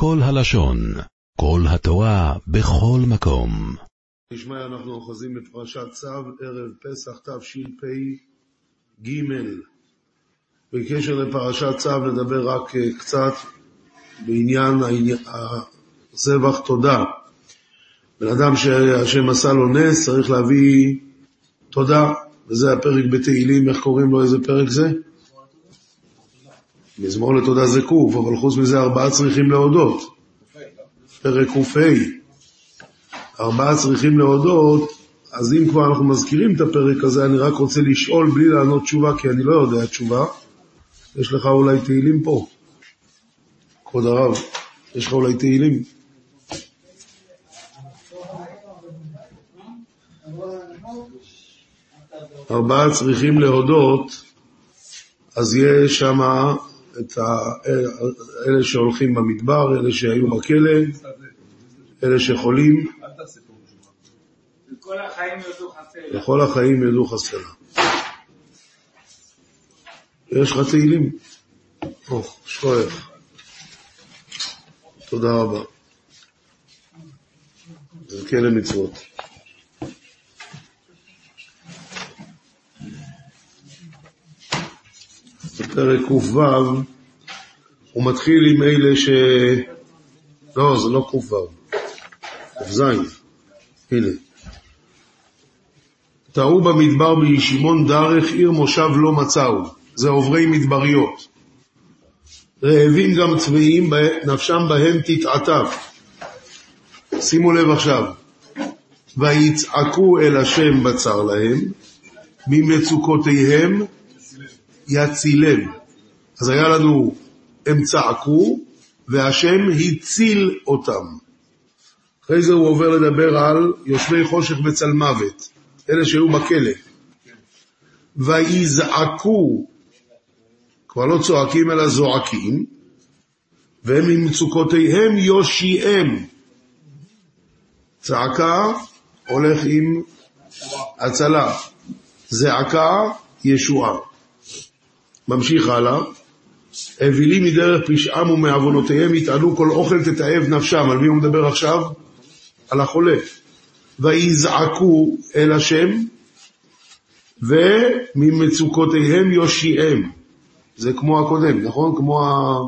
כל הלשון, כל התורה, בכל מקום. נשמע, אנחנו אוחזים בפרשת צו, ערב פסח תשפ"ג. בקשר לפרשת צו נדבר רק אה, קצת בעניין הזבח תודה. בן אדם שהשם עשה לו נס צריך להביא תודה, וזה הפרק בתהילים, איך קוראים לו, איזה פרק זה? מזמור לתודה זה קוף, אבל חוץ מזה ארבעה צריכים להודות. פרק ק"ה. ארבעה צריכים להודות, אז אם כבר אנחנו מזכירים את הפרק הזה, אני רק רוצה לשאול בלי לענות תשובה, כי אני לא יודע תשובה. יש לך אולי תהילים פה? כבוד הרב, יש לך אולי תהילים? ארבעה צריכים להודות, אז יש שם את אלה שהולכים במדבר, אלה שהיו בכלא, אלה שחולים. לכל החיים ידעו חסרה. יש לך תהילים? אוח, שכוח. תודה רבה. זה כלא מצוות. בפרק ק"ו, הוא מתחיל עם אלה ש... לא, זה לא ק"ו, ק"ז, הנה. טעו במדבר מישימון דרך, עיר מושב לא מצאו, זה עוברי מדבריות. רעבים גם צמאים, נפשם בהם תתעטף. שימו לב עכשיו, ויצעקו אל השם בצר להם, ממצוקותיהם יצילם. אז היה לנו, הם צעקו, והשם הציל אותם. אחרי זה הוא עובר לדבר על יושבי חושך בצל מוות, אלה שהיו בכלא. ויזעקו, כבר לא צועקים אלא זועקים, והם ממצוקותיהם יושיעם. צעקה הולך עם הצלה, זעקה ישועה. ממשיך הלאה, אווילים מדרך פשעם ומעוונותיהם יטענו כל אוכל תתעב נפשם. על מי הוא מדבר עכשיו? על החולה. ויזעקו אל השם וממצוקותיהם יושיעם. זה כמו הקודם, נכון? כמו ה...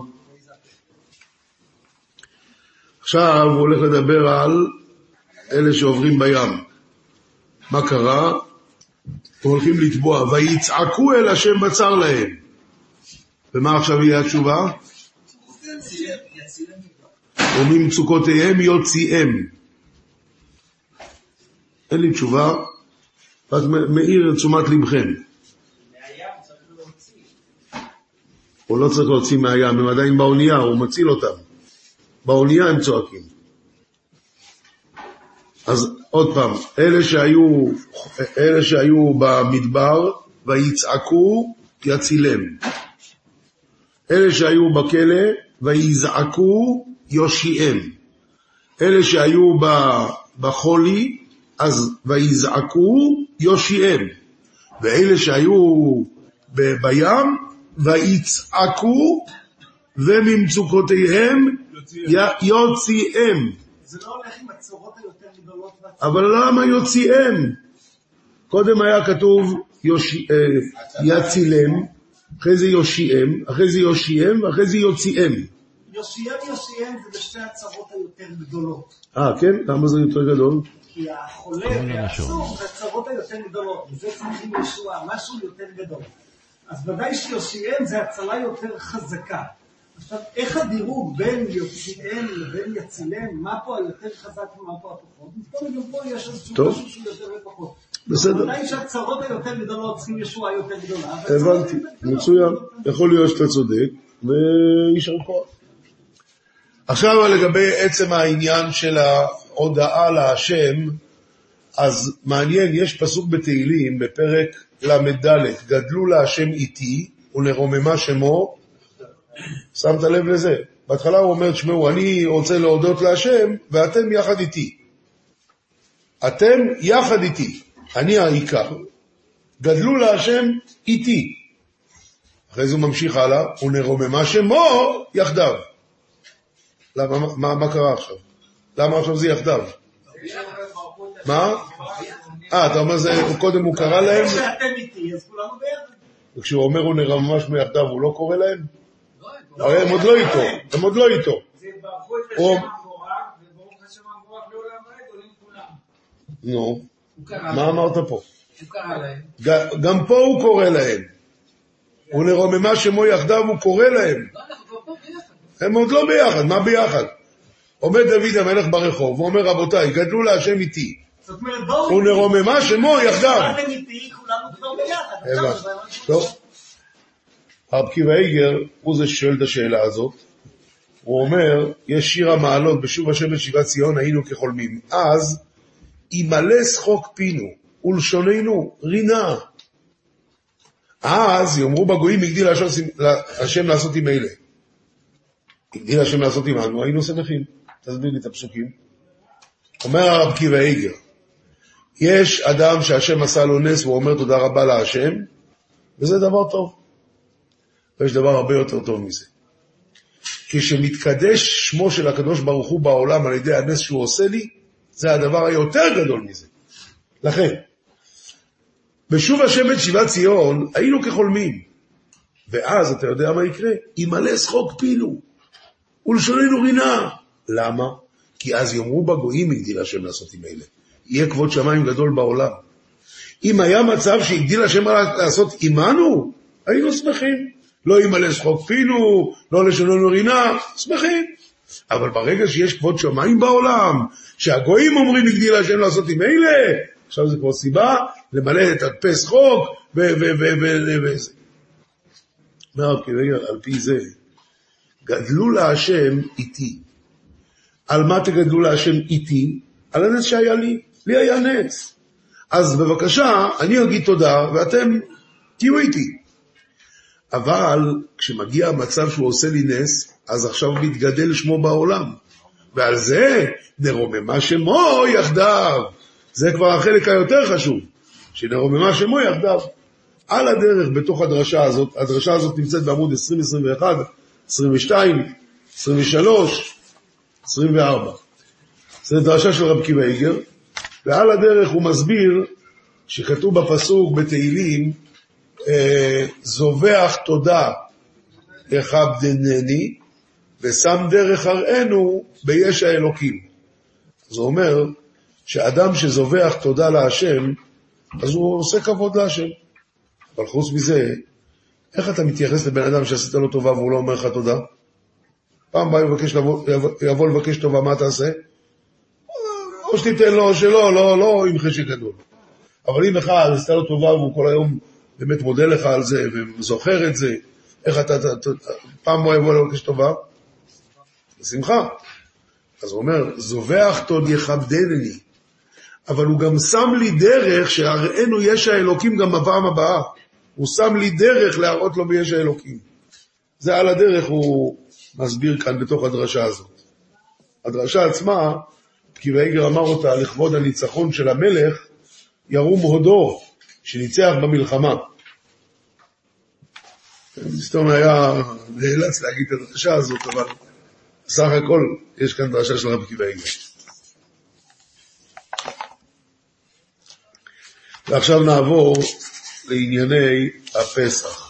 עכשיו הוא הולך לדבר על אלה שעוברים בים. מה קרה? הולכים לטבוע, ויצעקו אל השם בצר להם. ומה עכשיו יהיה התשובה? וממצוקותיהם יוציאם. אין לי תשובה, רק מאיר את תשומת לבכם. הוא לא צריך להוציא מהים, הם עדיין באונייה, הוא מציל אותם. באונייה הם צועקים. אז עוד פעם, אלה שהיו, אלה שהיו במדבר, ויצעקו, יצילם. אלה שהיו בכלא, ויזעקו, יושיעם. אלה שהיו בחולי, אז ויזעקו, יושיעם. ואלה שהיו בים, ויצעקו, וממצוקותיהם יוציאם. זה לא הולך עם הצורות היותר גדולות. אבל למה יוציאם? קודם היה כתוב יושי, יצילם, אחרי זה יושיעם, אחרי זה יושיעם, ואחרי זה יוציאם. יושיעם יושיעם זה בשתי הצרות היותר גדולות. אה, כן? למה זה יותר גדול? כי החולה והאסור זה הצרות היותר גדולות, וזה צריכים ישועה, משהו יותר גדול. אז ודאי שיושיעם זה הצלה יותר חזקה. עכשיו, איך הדירוג בין יוציאם לבין יצילם, מה פה היותר חזק ומה פה הפחות? פתאום גם פה יש איזשהו משהו שהוא יותר ופחות. בסדר. ודאי שהצרות היותר גדולות צריכים ישועה יותר גדולה. הבנתי, מצוין. יכול להיות שאתה צודק, ויישר כוח. עכשיו לגבי עצם העניין של ההודעה להשם, אז מעניין, יש פסוק בתהילים בפרק ל"ד, גדלו להשם איתי ולרוממה שמו, שמת לב לזה? בהתחלה הוא אומר, תשמעו, אני רוצה להודות להשם ואתם יחד איתי. אתם יחד איתי, אני העיקר. גדלו להשם איתי. אחרי זה הוא ממשיך הלאה, ונרוממה שמו יחדיו. למה, מה, מה קרה עכשיו? למה עכשיו זה יחדיו? מה? אה, אתה אומר, זה, קודם הוא קרא להם. וכשהוא אומר הוא נראה ממש מיחדיו, הוא לא קורא להם? הרי הם עוד לא איתו, הם עוד לא איתו. זה ברכו את או- השם המבורך, וברוך השם המבורך לעולם ועד עולים כולם. נו, מה. אמרת פה? גם פה הוא קורא להם. הוא נרוממה שמו יחדיו, הוא קורא להם. לא. הם עוד לא ביחד, מה ביחד? עומד דוד המלך ברחוב, ואומר, רבותיי, גדלו להשם איתי. נרוממה שמו יחדיו. הבנתי. טוב. הרב קיבא איגר הוא זה ששואל את השאלה הזאת. הוא אומר, יש שיר המעלות, בשוב השם בשיבת ציון היינו כחולמים. אז, ימלא שחוק פינו, ולשוננו רינה. אז יאמרו בגויים, הגדיל השם, לעשות עם אלה. הגדיל השם לעשות עמנו, היינו שמחים. תסביר לי את הפסוקים. אומר הרב קיבא איגר, יש אדם שהשם עשה לו נס והוא אומר תודה רבה להשם, וזה דבר טוב. ויש דבר הרבה יותר טוב מזה. כשמתקדש שמו של הקדוש ברוך הוא בעולם על ידי הנס שהוא עושה לי, זה הדבר היותר גדול מזה. לכן, בשוב השם את שיבת ציון, היינו כחולמים. ואז אתה יודע מה יקרה? ימלא שחוק פינו, ולשוננו רינה. למה? כי אז יאמרו בגויים הגדיל השם לעשות עם אלה. יהיה כבוד שמיים גדול בעולם. אם היה מצב שהגדיל השם לעשות עמנו, היינו שמחים. לא ימלא שחוק פינו, לא לשוננו רינה, שמחים. אבל ברגע שיש כבוד שמיים בעולם, שהגויים אומרים הגדיל השם לעשות עם אלה, עכשיו זה כבר סיבה למלא את הדפס חוק ו... ו... ו... ו... וזה. אומר קיבגר, על פי זה, גדלו להשם איתי. על מה תגדלו להשם איתי? על הנס שהיה לי. לי היה נס. אז בבקשה, אני אגיד תודה, ואתם תהיו איתי. אבל כשמגיע המצב שהוא עושה לי נס, אז עכשיו מתגדל שמו בעולם. ועל זה נרוממה שמו יחדיו. זה כבר החלק היותר חשוב, שנרוממה שמו יחדיו. על הדרך, בתוך הדרשה הזאת, הדרשה הזאת נמצאת בעמוד 20, 21, 22, 23, 24. זו דרשה של רב קיבא איגר, ועל הדרך הוא מסביר שכתוב בפסוק בתהילים, זובח תודה יכבדנני, ושם דרך הראינו ביש האלוקים. זה אומר שאדם שזובח תודה להשם, אז הוא עושה כבוד להשם. אבל חוץ מזה, איך אתה מתייחס לבן אדם שעשית לו טובה והוא לא אומר לך תודה? פעם בא יבקש לבוא, יבוא, לבקש טובה, מה תעשה? או שתיתן לו או שלא, לא, לא עם חשק גדול. אבל אם אחד עשית לו טובה והוא כל היום באמת מודה לך על זה וזוכר את זה, איך אתה, אתה, אתה פעם הוא יבוא לבקש טובה? בשמחה. אז הוא אומר, זובח תוד יכבדני, אבל הוא גם שם לי דרך שהראינו יש האלוקים גם בפעם הבאה. הוא שם לי דרך להראות לו ביש האלוקים. זה על הדרך הוא מסביר כאן בתוך הדרשה הזאת. הדרשה עצמה, כי וייגר אמר אותה לכבוד הניצחון של המלך, ירום הודו, שניצח במלחמה. מסתום היה נאלץ להגיד את הדרשה הזאת, אבל סך הכל יש כאן דרשה של רבי עקיבא איגר. ועכשיו נעבור לענייני הפסח.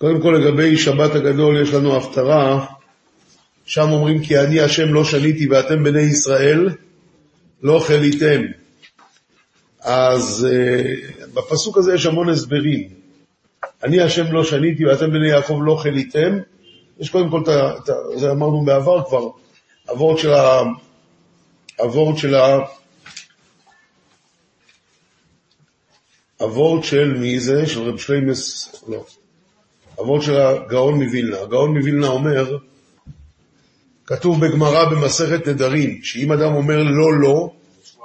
קודם כל לגבי שבת הגדול יש לנו הפטרה, שם אומרים כי אני השם לא שניתי ואתם בני ישראל לא חליתם. אז uh, בפסוק הזה יש המון הסברים. אני השם לא שניתי ואתם בני יעקב לא חליתם. יש קודם כל, את זה אמרנו בעבר כבר, הוורד של ה... הוורד של ה... הוורד של מי זה? של רב שליימס, לא. הוורד של הגאון מווילנה. הגאון מווילנה אומר, כתוב בגמרא במסכת נדרים, שאם אדם אומר לא לא,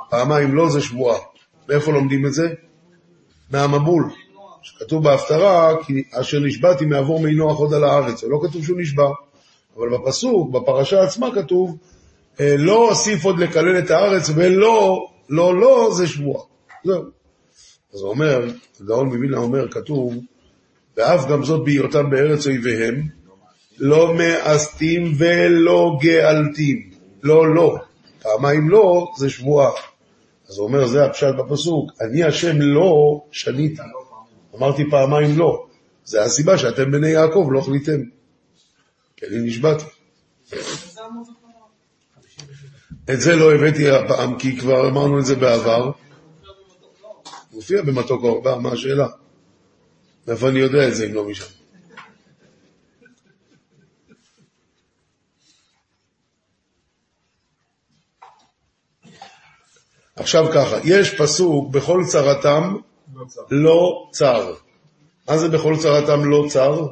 פעמיים לא זה שבועה. מאיפה לומדים את זה? מהמבול. שכתוב בהפטרה, כי אשר נשבעתי מעבור מי נוח עוד על הארץ, ולא כתוב שהוא נשבע. אבל בפסוק, בפרשה עצמה כתוב, אה, לא אוסיף עוד לקלל את הארץ, ולא, לא, לא, זה שבועה. זהו. אז הוא אומר, הגאון מווילנה אומר, כתוב, ואף גם זאת בהיותם בארץ אויביהם, לא מאסתים ולא גאלתים. לא, לא. פעמיים לא, זה שבועה. אז הוא אומר, זה הפשט בפסוק, אני השם לא שניתי. אמרתי פעמיים לא. זה הסיבה שאתם בני יעקב לא חליתם. כי אני נשבעתי. את זה לא הבאתי הפעם, כי כבר אמרנו את זה בעבר. מופיע במתוק ארבע, מה השאלה? מאיפה אני יודע את זה אם לא משם? עכשיו ככה, יש פסוק, בכל צרתם לא צר. מה זה בכל צרתם לא צר?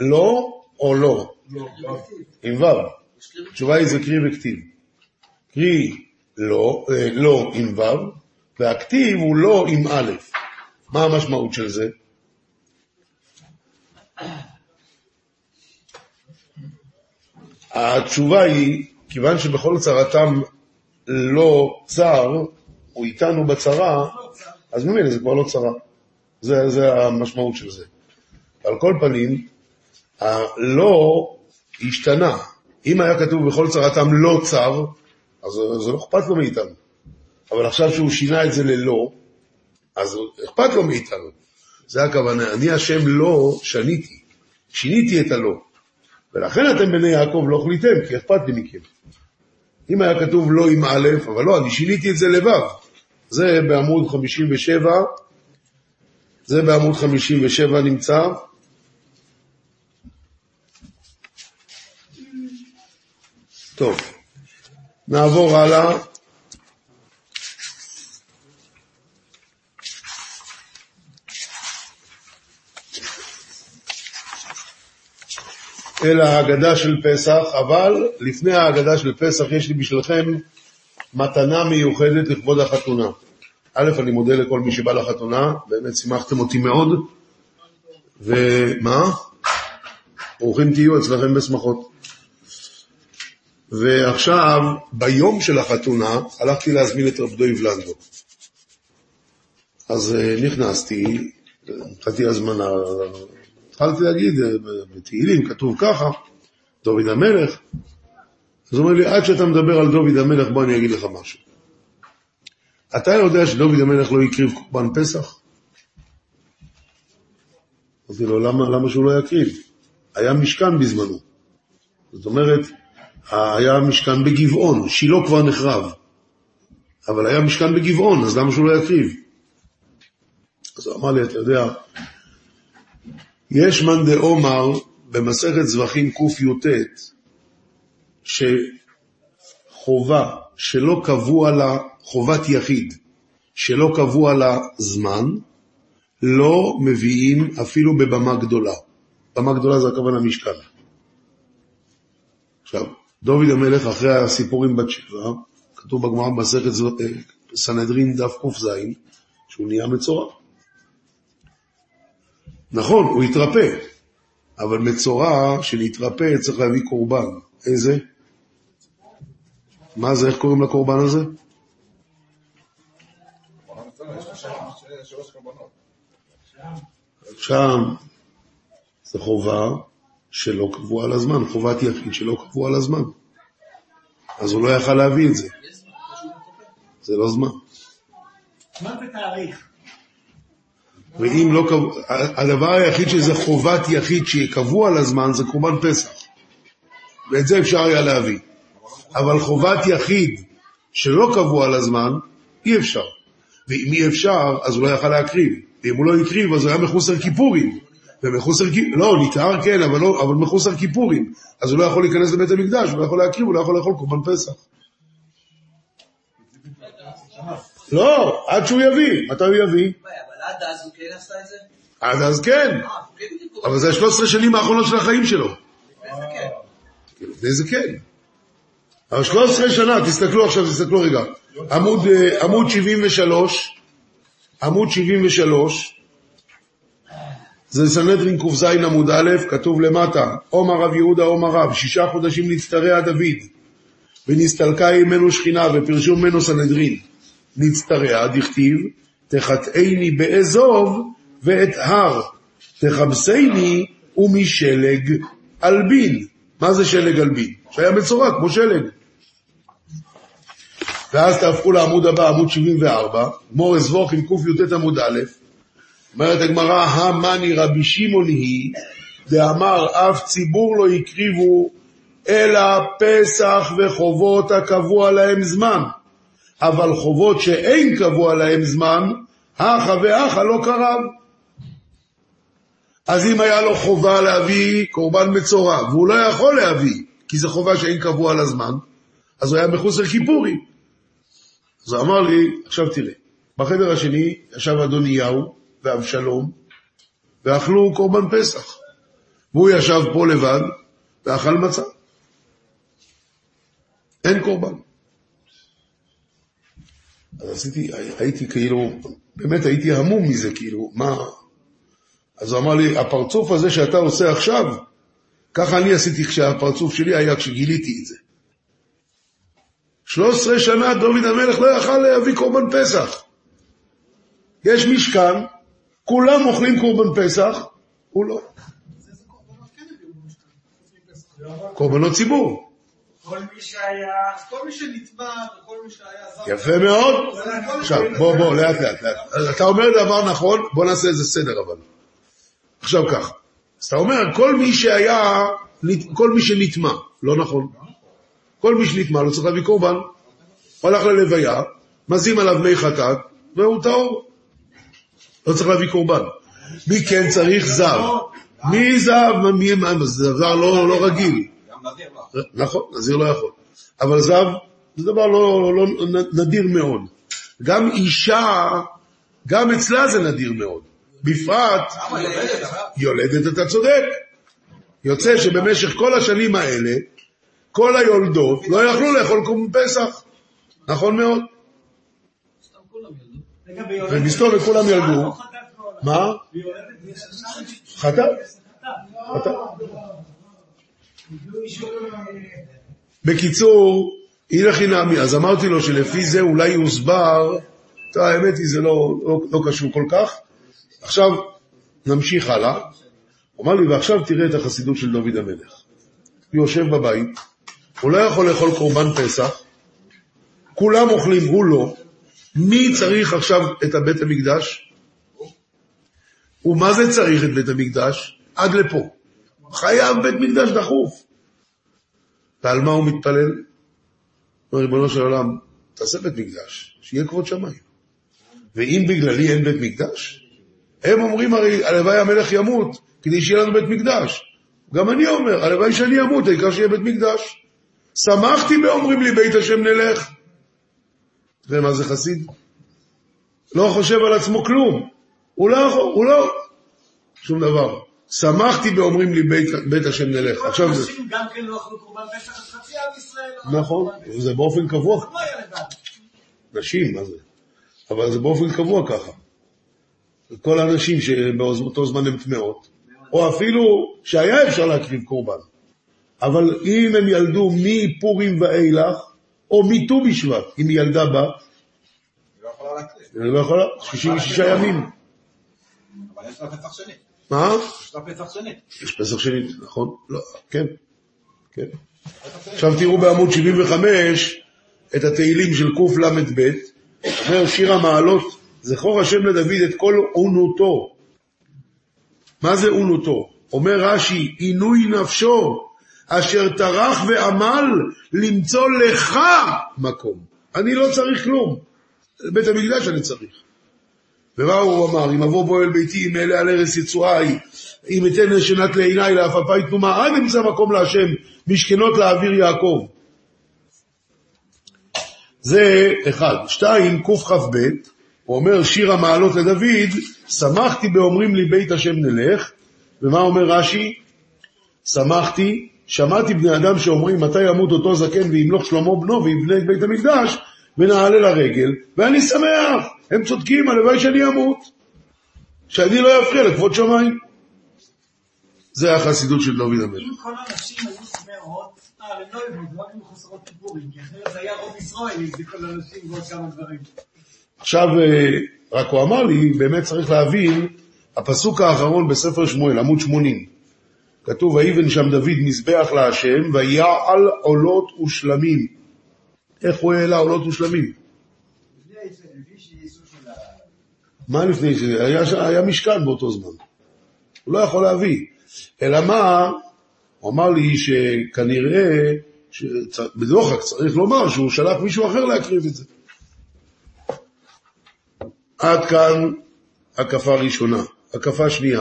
לא או לא? עם ו'. התשובה היא זה קרי וכתיב. קרי לא, אה, לא עם ו', והכתיב הוא לא עם א'. מה המשמעות של זה? התשובה היא, כיוון שבכל צרתם לא צר, הוא איתנו בצרה, אז ממילא זה כבר לא צרה. זה, זה המשמעות של זה. על כל פנים, הלא השתנה. אם היה כתוב בכל צרתם לא צר, אז זה לא אכפת לו מאיתנו. אבל עכשיו שהוא שינה את זה ללא, אז אכפת לו מאיתנו. זה הכוונה, אני השם לא שניתי, שיניתי את הלא. ולכן אתם בני יעקב לא חליתם, כי אכפת לי מכם. אם היה כתוב לא עם א', אבל לא, אני שיניתי את זה לבב. זה בעמוד 57, זה בעמוד 57 נמצא. טוב, נעבור הלאה. אל ההגדה של פסח, אבל לפני ההגדה של פסח יש לי בשבילכם מתנה מיוחדת לכבוד החתונה. א', אני מודה לכל מי שבא לחתונה, באמת שימחתם אותי מאוד. ומה? ברוכים תהיו אצלכם בשמחות. ועכשיו, ביום של החתונה, הלכתי להזמין את רב דויב לנדו. אז אה, נכנסתי, נתתי הזמנה, התחלתי להגיד, אה, בתהילים כתוב ככה, דוד המלך. אז הוא אומר לי, עד שאתה מדבר על דוד המלך, בוא אני אגיד לך משהו. אתה יודע שדוד המלך לא הקריב קורבן פסח? אמרתי לו, למה, למה שהוא לא יקריב? היה משכן בזמנו. זאת אומרת, היה משכן בגבעון, שילה כבר נחרב. אבל היה משכן בגבעון, אז למה שהוא לא יקריב? אז הוא אמר לי, אתה יודע, יש מאן דאמר במסכת זבחים קי"ט, שחובה שלא קבוע לה, חובת יחיד, שלא קבוע לה זמן, לא מביאים אפילו בבמה גדולה. במה גדולה זה הכוונה משכן. עכשיו, דוד המלך, אחרי הסיפורים בת שבע, כתוב בגמרא במסכת סנהדרין דף ק"ז, שהוא נהיה מצורע. נכון, הוא התרפא, אבל מצורע שלהתרפא צריך להביא קורבן. איזה? מה זה, איך קוראים לקורבן הזה? שם זה חובה שלא קבוע על הזמן, חובת יחיד שלא קבוע על הזמן. אז הוא לא יכל להביא את זה. זה לא זמן. זמן ותאריך. ואם לא קבוע, הדבר היחיד שזה חובת יחיד שיהיה קבוע על הזמן זה קורבן פסח. ואת זה אפשר היה להביא. אבל חובת יחיד שלא קבוע על הזמן, אי אפשר. ואם אי אפשר, אז הוא לא יכל להקריב. ואם הוא לא הקריב, אז הוא היה מחוסר כיפורים. ומחוסר כיפורים, לא, נטהר כן, אבל, לא, אבל מחוסר כיפורים. אז הוא לא יכול להיכנס לבית המקדש, הוא לא יכול להקריב, הוא לא יכול לאכול קורבן פסח. לא, עד שהוא יביא. מתי הוא יביא? עד אז הוא כן עשה את זה? עד אז כן. אה, כן אבל זה 13 שנים האחרונות של החיים שלו. כן. לפני זה כן. אבל 13 שנה, תסתכלו עכשיו, תסתכלו רגע. עמוד, אה, עמוד 73, עמוד 73, זה סנהדרין ק"ז עמוד א', כתוב למטה, עומר רב יהודה עומר רב, שישה חודשים נצטרע דוד, ונסתלקה ממנו שכינה, ופרשו ממנו סנהדרין. נצטרע, דכתיב, תחטאני באזוב ואת הר, תכבסני ומשלג אלבין. מה זה שלג אלבין? שהיה מצורע כמו שלג. ואז תהפכו לעמוד הבא, עמוד 74, גמור אזבוך עם קי"ט עמוד א', אומרת הגמרא, המאני רבי שמעון היא, דאמר אף ציבור לא הקריבו, אלא פסח וחובות הקבוע להם זמן. אבל חובות שאין קבוע להם זמן, הכה והכה לא קרב. אז אם היה לו חובה להביא קורבן מצורע, והוא לא יכול להביא, כי זו חובה שאין קבוע לזמן, אז הוא היה מחוסר כיפורי. אז הוא אמר לי, עכשיו תראה, בחדר השני ישב אדוניהו ואבשלום, ואכלו קורבן פסח. והוא ישב פה לבד, ואכל מצה. אין קורבן. אז עשיתי, הייתי כאילו, באמת הייתי המום מזה, כאילו, מה... אז הוא אמר לי, הפרצוף הזה שאתה עושה עכשיו, ככה אני עשיתי כשהפרצוף שלי היה כשגיליתי את זה. 13 שנה דוד המלך לא יכל להביא קורבן פסח. יש משכן, כולם אוכלים קורבן פסח, הוא לא. קורבנות ציבור. כל מי שהיה, כל מי שנתבע וכל מי שהיה זר. יפה מאוד. עכשיו, בוא, בוא, לאט לאט, אתה אומר דבר נכון, בוא נעשה איזה סדר אבל. עכשיו ככה, אז אתה אומר, כל מי שהיה, כל מי שנטמע, לא נכון. כל מי שנטמע לא צריך להביא קורבן. הוא הלך ללוויה, מזים עליו מי חטאת, והוא טהור. לא צריך להביא קורבן. מי כן צריך זב? מי זב? מי, מה, זה דבר לא, לא רגיל. גם נדיר לא. נכון, נזיר לא יכול. אבל זב זה דבר לא, לא נדיר מאוד. גם אישה, גם אצלה זה נדיר מאוד. בפרט, יולדת, אתה צודק. יוצא שבמשך כל השנים האלה, כל היולדות לא יכלו לאכול קום פסח. נכון מאוד. ומסתובב וכולם יש ילדו. מה? ביולדת יש שנה? חטאת? חטאת. חטאת. הביאו אישור, אה, בקיצור, הנה חינמי, אז אמרתי לו שלפי זה אולי יוסבר, טוב, האמת היא זה לא, לא, לא קשור כל כך. עכשיו נמשיך הלאה. אמר לי, ועכשיו תראה את החסידות של דוד המלך. הוא יושב בבית, הוא לא יכול לאכול קורבן פסח, כולם אוכלים, הוא לא. מי צריך עכשיו את הבית המקדש? ומה זה צריך את בית המקדש? עד לפה. חייב בית מקדש דחוף. ועל מה הוא מתפלל? אומר, ריבונו של עולם, תעשה בית מקדש, שיהיה כבוד שמיים. ואם בגללי אין בית מקדש, הם אומרים הרי, הלוואי המלך ימות, כדי שיהיה לנו בית מקדש. גם אני אומר, הלוואי שאני אמות, העיקר שיהיה בית מקדש. שמחתי באומרים לי, בית השם נלך. תראה מה זה חסיד? לא חושב על עצמו כלום. הוא לא הוא לא... שום דבר. שמחתי באומרים לי, בית, בית השם נלך. כל עכשיו זה... האנשים גם כן לא אכלו קורבן פסח, אז חצי עם ישראל לא אכלו נכון, קורבן פסח. זה באופן קבוע. לא. נשים, מה זה? אבל זה באופן קבוע ככה. כל האנשים שבאותו זמן הן טמאות, או אפילו שהיה אפשר להקריב קורבן. אבל אם הם ילדו מפורים ואילך, או מט"ו בשבט, אם היא ילדה בת, היא לא יכולה להקריב. היא לא יכולה, 66 ימים. אבל יש לה פסח שני. מה? יש פסח שני. יש פסח שנית, נכון? לא, כן, כן. עכשיו תראו בעמוד 75 את התהילים של קל"ב, אומר שיר המעלות, זכור השם לדוד את כל אונותו. מה זה אונותו? אומר רש"י, עינוי נפשו, אשר טרח ועמל למצוא לך מקום. אני לא צריך כלום. בית המקדש אני צריך. ומה הוא אמר? אם אבוא בו אל ביתי, אם אעלה על ערש יצואי, אם אתן נשנת לעיניי לעפעפי תנומה, עד אמצא מקום להשם, משכנות לאוויר יעקב. זה אחד. שתיים, קכ"ב, הוא אומר שיר המעלות לדוד, שמחתי באומרים לי בית השם נלך, ומה אומר רש"י? שמחתי, שמעתי בני אדם שאומרים מתי ימות אותו זקן וימלוך שלמה בנו ויבנה את בית המקדש ונעלה לרגל, ואני שמח, הם צודקים, הלוואי שאני אמות, שאני לא אפריע לכבוד שמיים. זה החסידות של דוד המלך. אם כל הנשים היו צמאות, אה, הם לא היו, רק היו חסרות כיפורים, כי אחרת זה היה רוב ישראל, זה כל הנשים ועוד כמה דברים. עכשיו, אה, רק הוא אמר לי, באמת צריך להבין, הפסוק האחרון בספר שמואל, עמוד 80, כתוב, ויבן שם דוד מזבח להשם, ויעל עולות ושלמים. איך הוא העלה עולות ושלמים? מה לפני זה? היה, היה משכן באותו זמן. הוא לא יכול להביא. אלא מה, הוא אמר לי שכנראה, שצ- בדוחק צריך לומר שהוא שלח מישהו אחר להקריב את זה. עד כאן הקפה ראשונה. הקפה שנייה.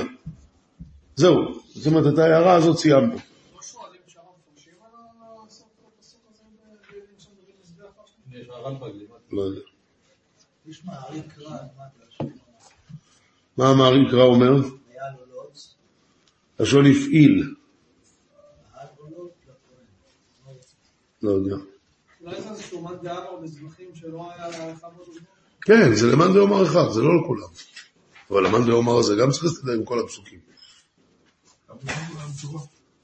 זהו, זאת אומרת, את ההערה הזאת סיימנו. לא שואלים שם מפרשים על הסוף הפסוק הזה בגלל שם דוד מזבח אשם? לא יודע. מה המעריק קרא אומר? לשון הפעיל. לא יודע. כן, זה למאן דאמר אחד, זה לא לכולם. אבל למאן דאמר הזה גם צריך להסתדר עם כל הפסוקים.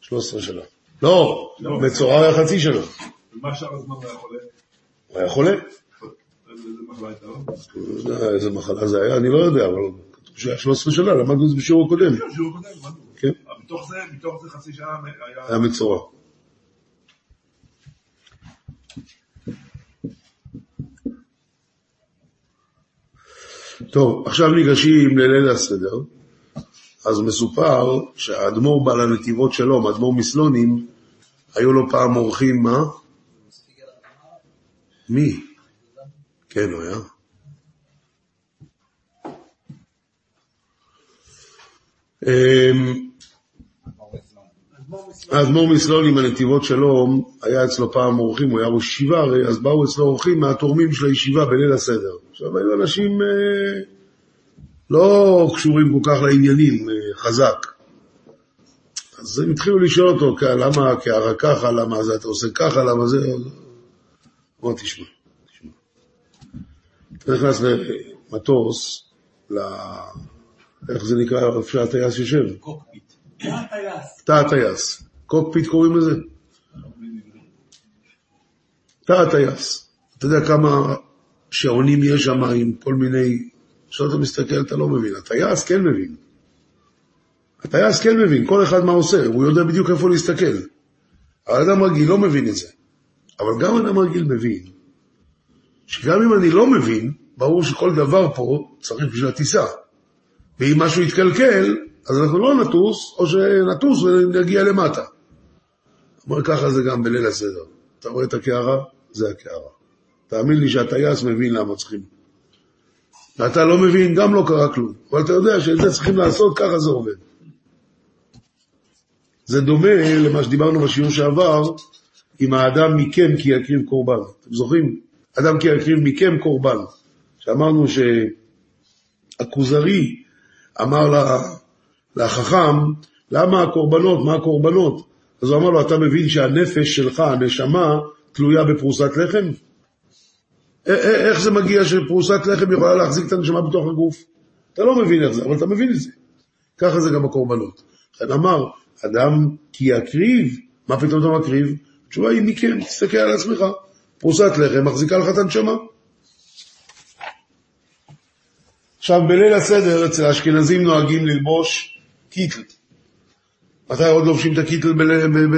13 שנה. לא, מצורע היה חצי שנה. ומה שאר הזמן הוא היה חולה? הוא היה חולה. איזה מחלה זה היה, אני לא יודע, אבל כתוב שהיה 13 שנה, למדנו את זה בשיעור הקודם. כן, שיעור קודם, למדנו. כן, מתוך זה, מתוך זה חצי שנה היה... היה מצורע. טוב, עכשיו ניגשים לליל הסדר. אז מסופר שהאדמו"ר בעל הנתיבות שלום, האדמו"ר מסלונים, היו לו פעם אורחים, מה? מי? כן, הוא היה. אמ, האדמו"ר מסלול עם הנתיבות שלום, היה אצלו פעם אורחים, הוא היה ראש ישיבה, הרי, אז באו אצלו אורחים מהתורמים של הישיבה בליל הסדר. עכשיו היו אנשים אה, לא קשורים כל כך לעניינים, אה, חזק. אז הם התחילו לשאול אותו, "כ- למה קערה ככה, למה זה אתה עושה ככה, למה זה... בוא תשמע, תשמע. אתה נכנס למטוס, ל... איך זה נקרא, איפה שהטייס יושב? קוקפיט. תא הטייס. קוקפיט קוראים לזה? תא הטייס. אתה יודע כמה שעונים יש שם עם כל מיני... כשאתה מסתכל אתה לא מבין. הטייס כן מבין. הטייס כן מבין, כל אחד מה עושה, הוא יודע בדיוק איפה להסתכל. האדם רגיל לא מבין את זה. אבל גם אדם רגיל מבין שגם אם אני לא מבין, ברור שכל דבר פה צריך בשביל הטיסה. ואם משהו יתקלקל, אז אנחנו לא נטוס, או שנטוס ונגיע למטה. אומר ככה זה גם בליל הסדר. אתה רואה את הקערה? זה הקערה. תאמין לי שהטייס מבין למה צריכים. ואתה לא מבין, גם לא קרה כלום. אבל אתה יודע שאת זה צריכים לעשות, ככה זה עובד. זה דומה למה שדיברנו בשיעור שעבר, עם האדם מכם כי יקריב קורבן. אתם זוכרים? אדם כי יקריב מכם קורבן. שאמרנו שהכוזרי אמר לה, לחכם, למה הקורבנות, מה הקורבנות? אז הוא אמר לו, אתה מבין שהנפש שלך, הנשמה, תלויה בפרוסת לחם? א- א- איך זה מגיע שפרוסת לחם יכולה להחזיק את הנשמה בתוך הגוף? אתה לא מבין איך זה, אבל אתה מבין את זה. ככה זה גם הקורבנות. לכן אמר, אדם כי יקריב, מה פתאום אתה מקריב? התשובה היא מכם, תסתכל על עצמך. פרוסת לחם מחזיקה לך את הנשמה. עכשיו, בליל הסדר אצל האשכנזים נוהגים ללבוש קיטל. מתי עוד לובשים את הקיטל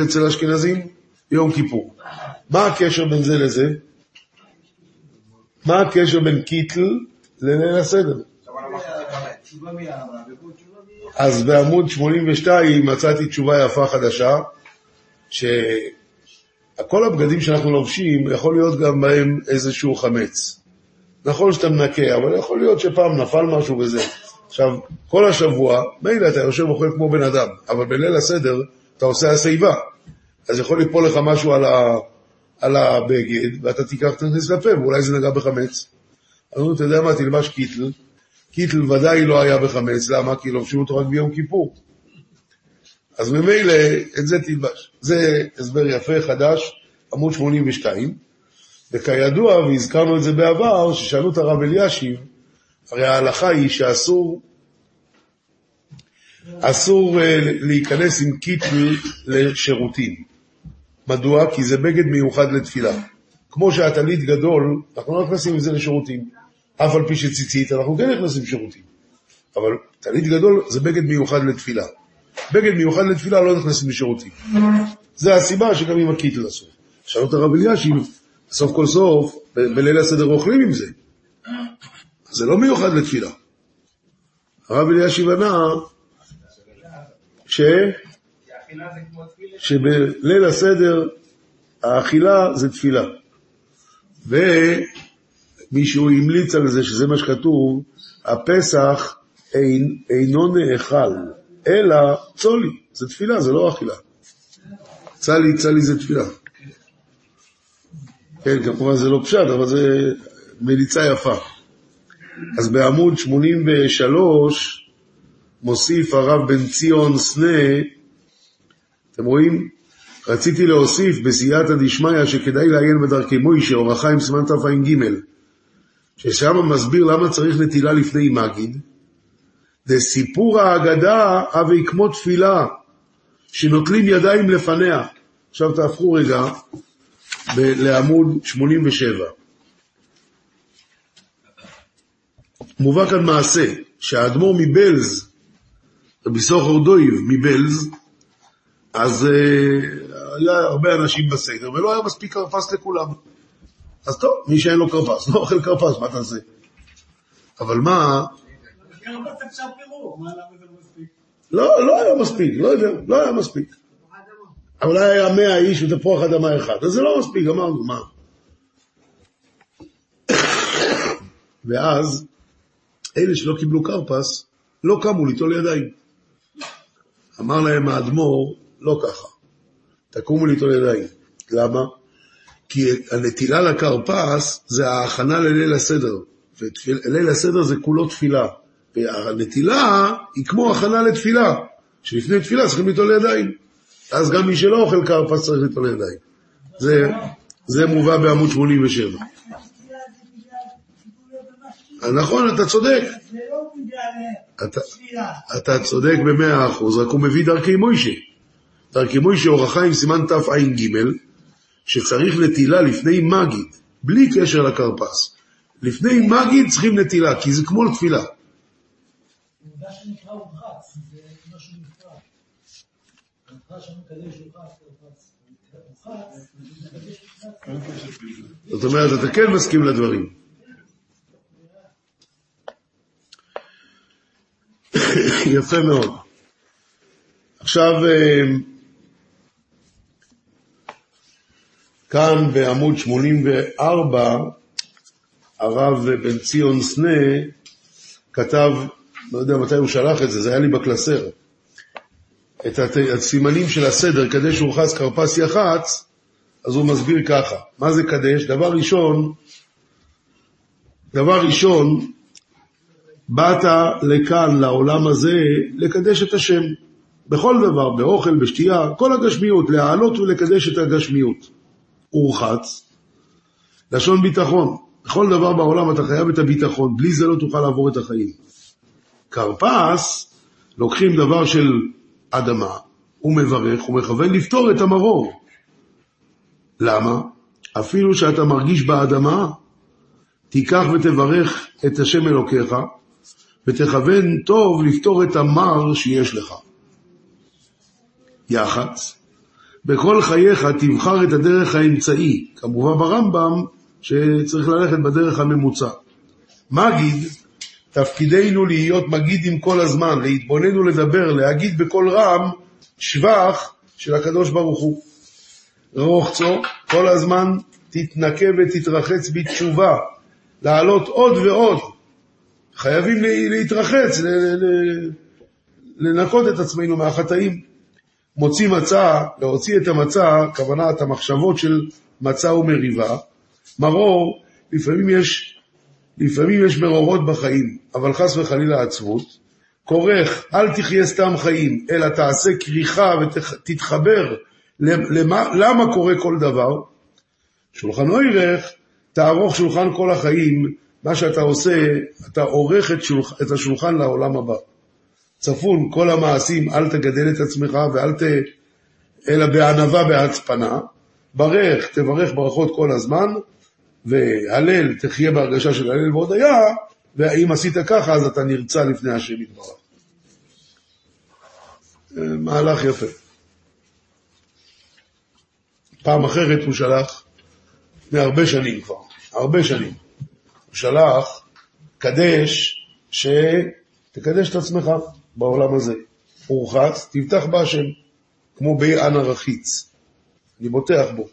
אצל האשכנזים? ביום כיפור. מה הקשר בין זה לזה? מה הקשר בין קיטל לליל הסדר? אז בעמוד 82 מצאתי תשובה יפה חדשה, שכל הבגדים שאנחנו לובשים, יכול להיות גם בהם איזשהו חמץ. נכון שאתה מנקה, אבל יכול להיות שפעם נפל משהו וזה. עכשיו, כל השבוע, מילא אתה יושב ואוכל כמו בן אדם, אבל בליל הסדר אתה עושה השיבה. אז יכול ליפול לך משהו על, ה, על הבגד, ואתה תיקח, תכניס לפה, ואולי זה נגע בחמץ. אז אומרים, אתה יודע מה, תלבש קיטל. קיטל ודאי לא היה בחמץ, למה? כי לובשים אותו רק ביום כיפור. אז ממילא את זה תלבש. זה הסבר יפה, חדש, עמוד 82. וכידוע, והזכרנו את זה בעבר, ששאלו את הרב אלישיב, הרי ההלכה היא שאסור, אסור אה, להיכנס עם קיטל לשירותים. מדוע? כי זה בגד מיוחד לתפילה. כמו שהטלית גדול, אנחנו לא נכנסים עם זה לשירותים. אף על פי שציצית, אנחנו כן נכנסים לשירותים. אבל טלית גדול זה בגד מיוחד לתפילה. בגד מיוחד לתפילה לא נכנסים לשירותים. זה הסיבה שגם עם הקיטל אסור. שאל אותה הרב אלישיב, סוף כל סוף, בליל הסדר אוכלים עם זה. זה לא מיוחד לתפילה. הרב אלישיב ענה ש... שבליל הסדר האכילה זה תפילה. ומישהו המליץ על זה, שזה מה שכתוב, הפסח אין, אינו נאכל, אלא צולי, זה תפילה, זה לא אכילה. צלי, צלי זה תפילה. כן, כמובן זה לא פשט, אבל זה מליצה יפה. אז בעמוד 83 מוסיף הרב בן ציון סנה, אתם רואים? רציתי להוסיף בסייעתא דשמיא שכדאי לעיין בדרכי מוישה, אור החיים סימן תע"ג, ששם מסביר למה צריך נטילה לפני מגיד. דסיפור האגדה הווה כמו תפילה, שנוטלים ידיים לפניה. עכשיו תהפכו רגע ב- לעמוד 87. מובא כאן מעשה, שהאדמו"ר מבלז, רבי סוחר דויב מבלז, אז היה הרבה אנשים בסדר, ולא היה מספיק כרפס לכולם. אז טוב, מי שאין לו כרפס, לא אוכל כרפס, מה תעשה? אבל מה, לא? לא, לא היה מספיק, לא יודע, לא היה מספיק. אולי היה מאה איש ותפוח אדמה אחד, אז זה לא מספיק, אמרנו, מה? ואז, אלה שלא קיבלו כרפס, לא קמו ליטול ידיים. אמר להם האדמו"ר, לא ככה, תקומו ליטול ידיים. למה? כי הנטילה לכרפס זה ההכנה לליל הסדר, וליל הסדר זה כולו תפילה. והנטילה היא כמו הכנה לתפילה, שלפני תפילה צריכים ליטול ידיים. אז גם מי שלא אוכל כרפס צריך ליטול ידיים. זה, זה מובא בעמוד 87. נכון, אתה צודק. אתה. אתה צודק במאה אחוז, רק הוא מביא דרכי מוישה. דרכי מוישה אור החיים סימן תע"ג, שצריך נטילה לפני מגיד, בלי קשר לכרפס. לפני מגיד צריכים נטילה, כי זה כמו לתפילה. עובדה שנקרא הורחץ, זה משהו נפרד. זאת אומרת, אתה כן מסכים לדברים. יפה מאוד. עכשיו, אה, כאן בעמוד 84, הרב בן ציון סנה כתב, לא יודע מתי הוא שלח את זה, זה היה לי בקלסר, את הסימנים של הסדר, קדש ורחץ כרפס יח"צ, אז הוא מסביר ככה, מה זה קדש? דבר ראשון, דבר ראשון, באת לכאן, לעולם הזה, לקדש את השם. בכל דבר, באוכל, בשתייה, כל הגשמיות, להעלות ולקדש את הגשמיות. ורחץ, לשון ביטחון. בכל דבר בעולם אתה חייב את הביטחון, בלי זה לא תוכל לעבור את החיים. כרפס, לוקחים דבר של אדמה, הוא מברך, הוא מכוון לפתור את המרור. למה? אפילו שאתה מרגיש באדמה, תיקח ותברך את השם אלוקיך, ותכוון טוב לפתור את המר שיש לך. יח"צ, בכל חייך תבחר את הדרך האמצעי, כמובן ברמב"ם שצריך ללכת בדרך הממוצע. מגיד, תפקידנו להיות מגידים כל הזמן, להתבונן ולדבר, להגיד בקול רם שבח של הקדוש ברוך הוא. רוחצו, כל הזמן תתנקה ותתרחץ בתשובה, לעלות עוד ועוד. חייבים לה- להתרחץ, לנקות את עצמנו מהחטאים. מוציא מצה, להוציא את המצה, הכוונה את המחשבות של מצה ומריבה. מרור, לפעמים יש, לפעמים יש מרורות בחיים, אבל חס וחלילה עצבות. כורך, אל תחיה סתם חיים, אלא תעשה כריכה ותתחבר למה, למה קורה כל דבר. שולחן אוירך, תערוך שולחן כל החיים, מה שאתה עושה, אתה עורך את, שולח, את השולחן לעולם הבא. צפון כל המעשים, אל תגדל את עצמך ואל ת... אלא בענווה בהצפנה. ברך, תברך ברכות כל הזמן, והלל, תחיה בהרגשה של הלל והודיה, ואם עשית ככה, אז אתה נרצע לפני השם יתברך. אה, מהלך יפה. פעם אחרת הוא שלח, לפני הרבה שנים כבר, הרבה שנים, הוא שלח, קדש, שתקדש את עצמך בעולם הזה. הורחץ, תבטח בהשם, כמו בי אנה רחיץ. אני בוטח בו,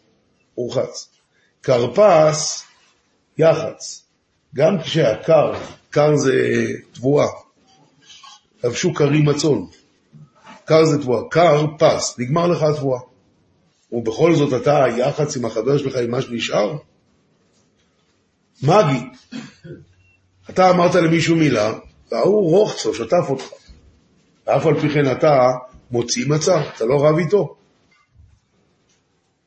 הורחץ. כרפס, יח"צ. גם כשהקר, קר זה תבואה, לבשו קרים מצון. קר זה תבואה, קר פס, נגמר לך התבואה. ובכל זאת אתה יח"צ עם החבר שלך עם מה שנשאר? מגי. אתה אמרת למישהו מילה, וההוא רוחצו, שטף אותך. ואף על פי כן אתה מוציא מצה, אתה לא רב איתו.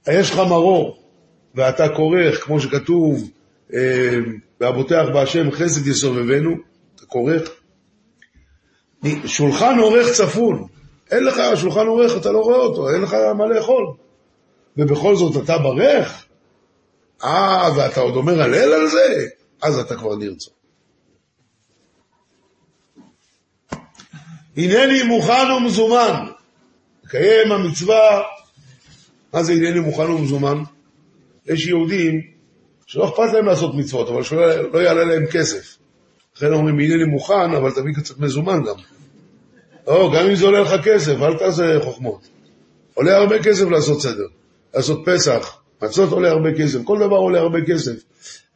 יש לך מרור, ואתה כורך, כמו שכתוב, אה, והבוטח בהשם חסד יסובבנו, אתה כורך. שולחן עורך צפון, אין לך שולחן עורך, אתה לא רואה אותו, אין לך מה לאכול. ובכל זאת אתה ברך? אה, ואתה עוד אומר הלל על זה? אז אתה כבר נרצה. הנני מוכן ומזומן. לקיים המצווה, מה זה הנני מוכן ומזומן? יש יהודים שלא אכפת להם לעשות מצוות, אבל שלא לא יעלה להם כסף. לכן אומרים, הנני מוכן, אבל תביא קצת מזומן גם. לא, גם אם זה עולה לך כסף, אל תעשה חוכמות. עולה הרבה כסף לעשות סדר. לעשות פסח, מצות עולה הרבה כסף, כל דבר עולה הרבה כסף.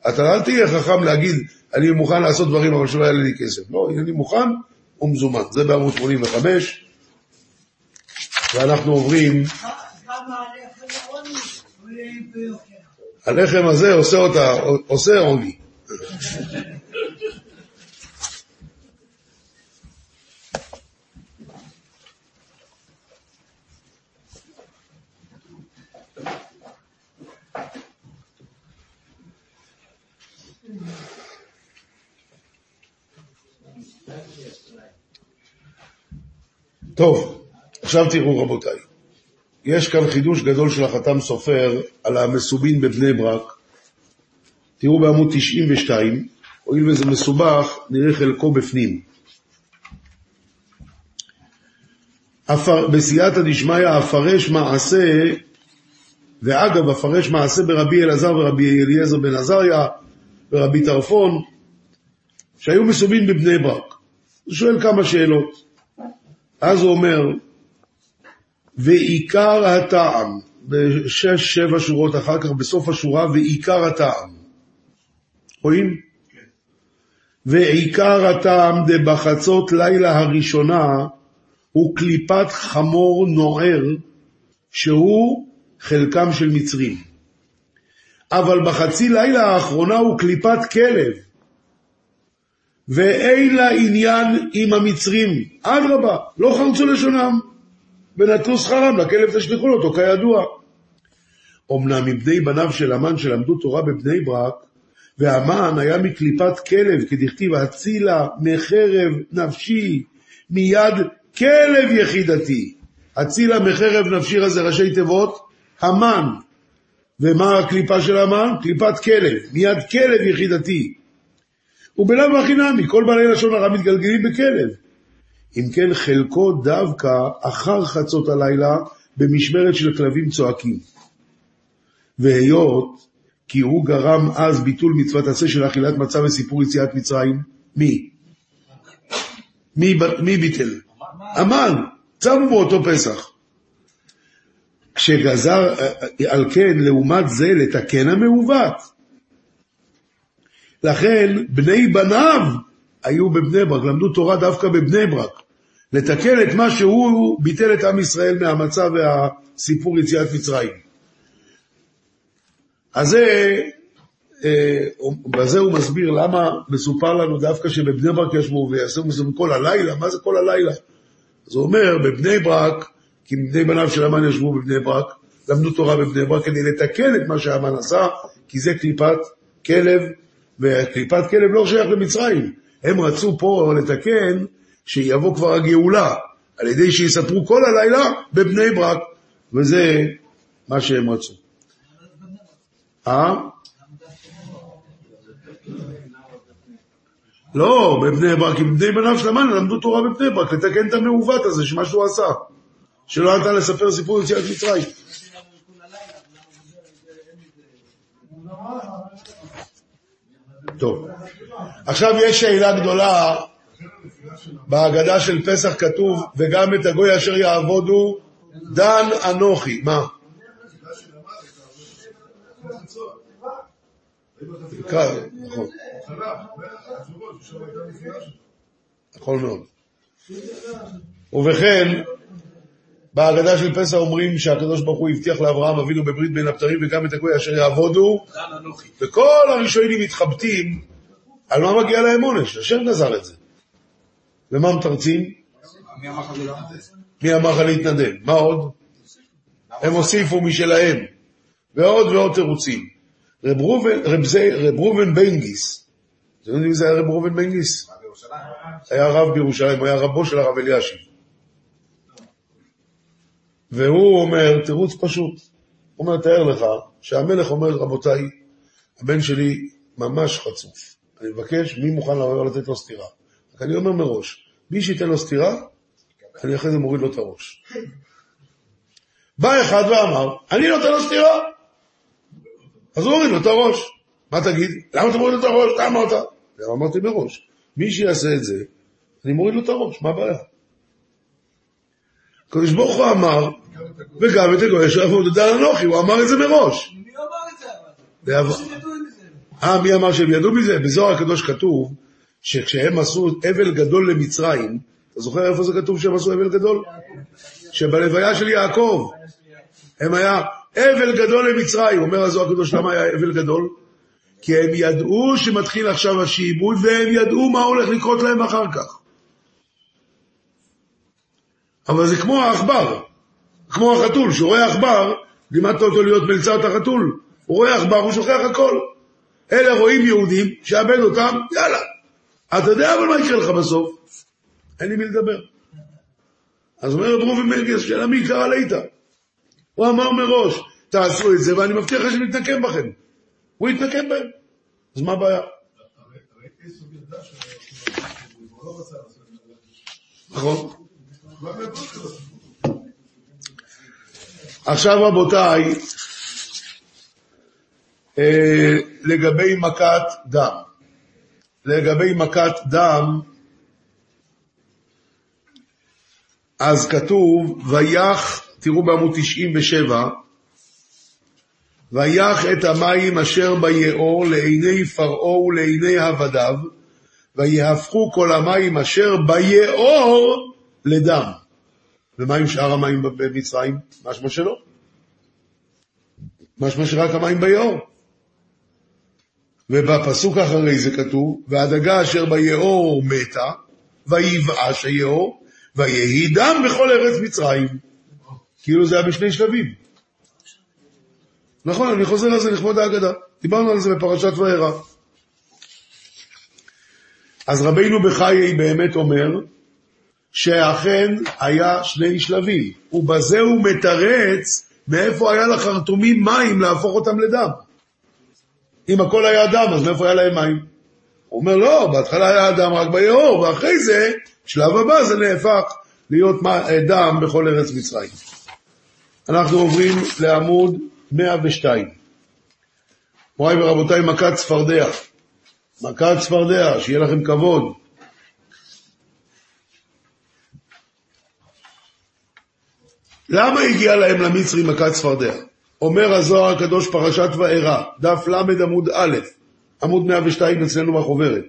אתה אל תהיה חכם להגיד, אני מוכן לעשות דברים, אבל שלא יעלה לי כסף. לא, אני מוכן ומזומן. זה בעמוד 85, ואנחנו עוברים... הלחם הזה עושה אותה, עושה עוני. טוב, עכשיו תראו רבותיי. יש כאן חידוש גדול של החתם סופר על המסובין בבני ברק. תראו בעמוד 92, הואיל וזה מסובך, נראה חלקו בפנים. בסייעתא דשמיא אפרש מעשה, ואגב, אפרש מעשה ברבי אלעזר ורבי אליעזר בן עזריה ורבי טרפון, שהיו מסובין בבני ברק. הוא שואל כמה שאלות. אז הוא אומר, ועיקר הטעם, בשש, שבע שורות אחר כך, בסוף השורה, ועיקר הטעם. רואים? ועיקר הטעם דבחצות לילה הראשונה הוא קליפת חמור נוער, שהוא חלקם של מצרים. אבל בחצי לילה האחרונה הוא קליפת כלב, ואין לה עניין עם המצרים. אדרבה, לא חרצו לשונם. ונטלו שכרם, לכלב תשליכו אותו, כידוע. אמנם מבני בניו של המן שלמדו תורה בבני ברק, והמן היה מקליפת כלב, כדכתיב, הצילה מחרב נפשי, מיד כלב יחידתי. הצילה מחרב נפשי, זה ראשי תיבות, המן. ומה הקליפה של המן? קליפת כלב, מיד כלב יחידתי. ובלאו הכי נמי, כל בעלי לשון הרע מתגלגלים בכלב. אם כן חלקו דווקא אחר חצות הלילה במשמרת של כלבים צועקים. והיות כי הוא גרם אז ביטול מצוות עשה של אכילת מצה וסיפור יציאת מצרים, מי? מי, מי ביטל? המן, צמו באותו פסח. כשגזר, על כן, לעומת זה, לתקן המעוות. לכן, בני בניו היו בבני ברק, למדו תורה דווקא בבני ברק. לתקן את מה שהוא ביטל את עם ישראל מהמצב והסיפור יציאת מצרים. אז זה, אה, בזה הוא מסביר למה מסופר לנו דווקא שבבני ברק ישבו ויעשו מזה כל הלילה, מה זה כל הלילה? הוא אומר, בבני ברק, כי בני בניו של המן ישבו בבני ברק, למדו תורה בבני ברק כדי לתקן את מה שהמן עשה, כי זה קליפת כלב, וקליפת כלב לא שייך למצרים. הם רצו פה לתקן שיבוא כבר הגאולה, על ידי שיספרו כל הלילה בבני ברק, וזה מה שהם רצו. אה? לא, בבני ברק, עם בני בניו של המן למדו תורה בבני ברק, לתקן את המעוות הזה, שמה שהוא עשה. שלא נתן לספר סיפור יציאת מצרים. טוב. עכשיו יש שאלה גדולה, בהגדה של פסח כתוב, וגם את הגוי אשר יעבודו, דן אנוכי. מה? נכון. נכון מאוד. ובכן, בהגדה של פסח אומרים שהקדוש ברוך הוא הבטיח לאברהם אבינו בברית בין הבתרים וגם את הגוי אשר יעבודו, וכל הראשונים מתחבטים על מה מגיע להם עונש, השם גזר את זה. ומה מתרצים? מי אמר לך להתנדב? מי אמר לך להתנדב? מה עוד? הם הוסיפו משלהם. ועוד ועוד תירוצים. רב ראובן, רב זה- רב ראובן בנגיס, אתם יודעים מי זה היה רב ראובן בנגיס? היה רב בירושלים, הוא היה רבו של הרב אלישיב. והוא אומר, תירוץ פשוט, הוא אומר, תאר לך שהמלך אומר, רבותיי, הבן שלי ממש חצוף. אני מבקש, מי מוכן לבוא לתת לו סטירה? רק אני אומר מראש, מי שייתן לו סטירה, אני אחרי זה מוריד לו את הראש. בא אחד ואמר, אני נותן לו סטירה. אז הוא הוריד לו את הראש. מה תגיד? למה אתה מוריד לו את הראש? אתה אמרת. אמרתי מראש, מי שיעשה את זה, אני מוריד לו את הראש, מה הבעיה? הקדוש ברוך הוא אמר, וגם את הגוי אשר עבוד דן אנוכי, הוא אמר את זה מראש. מי אמר את זה אבל? אה, מי אמר שהם ידעו מזה? בזוהר הקדוש כתוב שכשהם עשו אבל גדול למצרים, אתה זוכר איפה זה כתוב שהם עשו אבל גדול? שבלוויה של יעקב, הם היה אבל גדול למצרים, אומר הזוהר הקדוש, למה היה אבל גדול? כי הם ידעו שמתחיל עכשיו השעבוד, והם ידעו מה הולך לקרות להם אחר כך. אבל זה כמו העכבר, כמו החתול, שהוא רואה עכבר, לימדת אותו להיות מלצר את החתול, הוא רואה עכבר, הוא שוכח הכל. אלה רואים יהודים, שעבד אותם, יאללה. אתה יודע אבל מה יקרה לך בסוף? אין לי מי לדבר. אז אומר רב ראובן מנגס, שאלה מי יקרא לאיתה? הוא אמר מראש, תעשו את זה ואני מבטיח לך שנתנקם בכם. הוא יתנקם בהם. אז מה הבעיה? נכון. עכשיו רבותיי, אה, לגבי מכת דם. לגבי מכת דם, אז כתוב, ויח, תראו בעמוד 97, ויח את המים אשר ביאור לעיני פרעה ולעיני עבדיו, ויהפכו כל המים אשר ביאור לדם. ומה עם שאר המים במצרים? משמע שלא. משמע שרק המים ביאור. ובפסוק אחרי זה כתוב, והדגה אשר ביאור מתה, ויבאש היאור, ויהי דם בכל ארץ מצרים. כאילו זה היה בשני שלבים. נכון, אני חוזר על זה לכבוד ההגדה. דיברנו על זה בפרשת וארא. אז רבינו בחיי באמת אומר, שאכן היה שני שלבים, ובזה הוא מתרץ מאיפה היה לחרטומים מים להפוך אותם לדם. אם הכל היה דם, אז מאיפה היה להם מים? הוא אומר, לא, בהתחלה היה דם רק ביאור, ואחרי זה, שלב הבא זה נהפך להיות דם בכל ארץ מצרים. אנחנו עוברים לעמוד 102. מוריי ורבותיי, מכת צפרדע. מכת צפרדע, שיהיה לכם כבוד. למה הגיע להם למצרים מכת צפרדע? אומר הזוהר הקדוש פרשת וארא, דף ל עמוד א', עמוד 102 אצלנו בחוברת.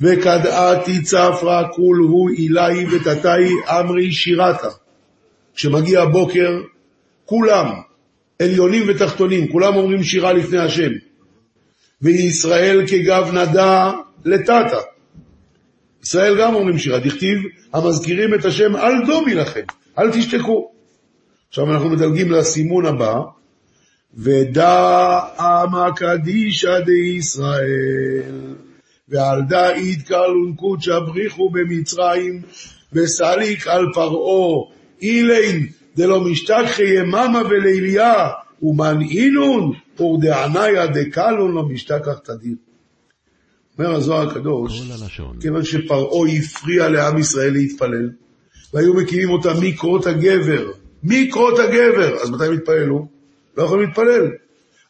וכדעתי צפרא כול הוא אילי ותתאי אמרי שירתה. כשמגיע הבוקר, כולם, עליונים ותחתונים, כולם אומרים שירה לפני השם. וישראל כגב נדע לטאטה. ישראל גם אומרים שירה, דכתיב, המזכירים את השם אל דומי לכם, אל תשתקו. עכשיו אנחנו מדלגים לסימון הבא, ודע עמא קדישא דישראל, ועל דאית קרלון קודשא בריחו במצרים, וסליק על פרעה, אילין דלא משתכחי יממה וליליה, ומנעינון ורדעניה דקלון לא משתכח תדיר. אומר הזוהר הקדוש. כיוון שפרעה הפריע לעם ישראל להתפלל, והיו מקימים אותם מקרות הגבר, מקרות הגבר, אז מתי הם התפללו? לא יכולים להתפלל.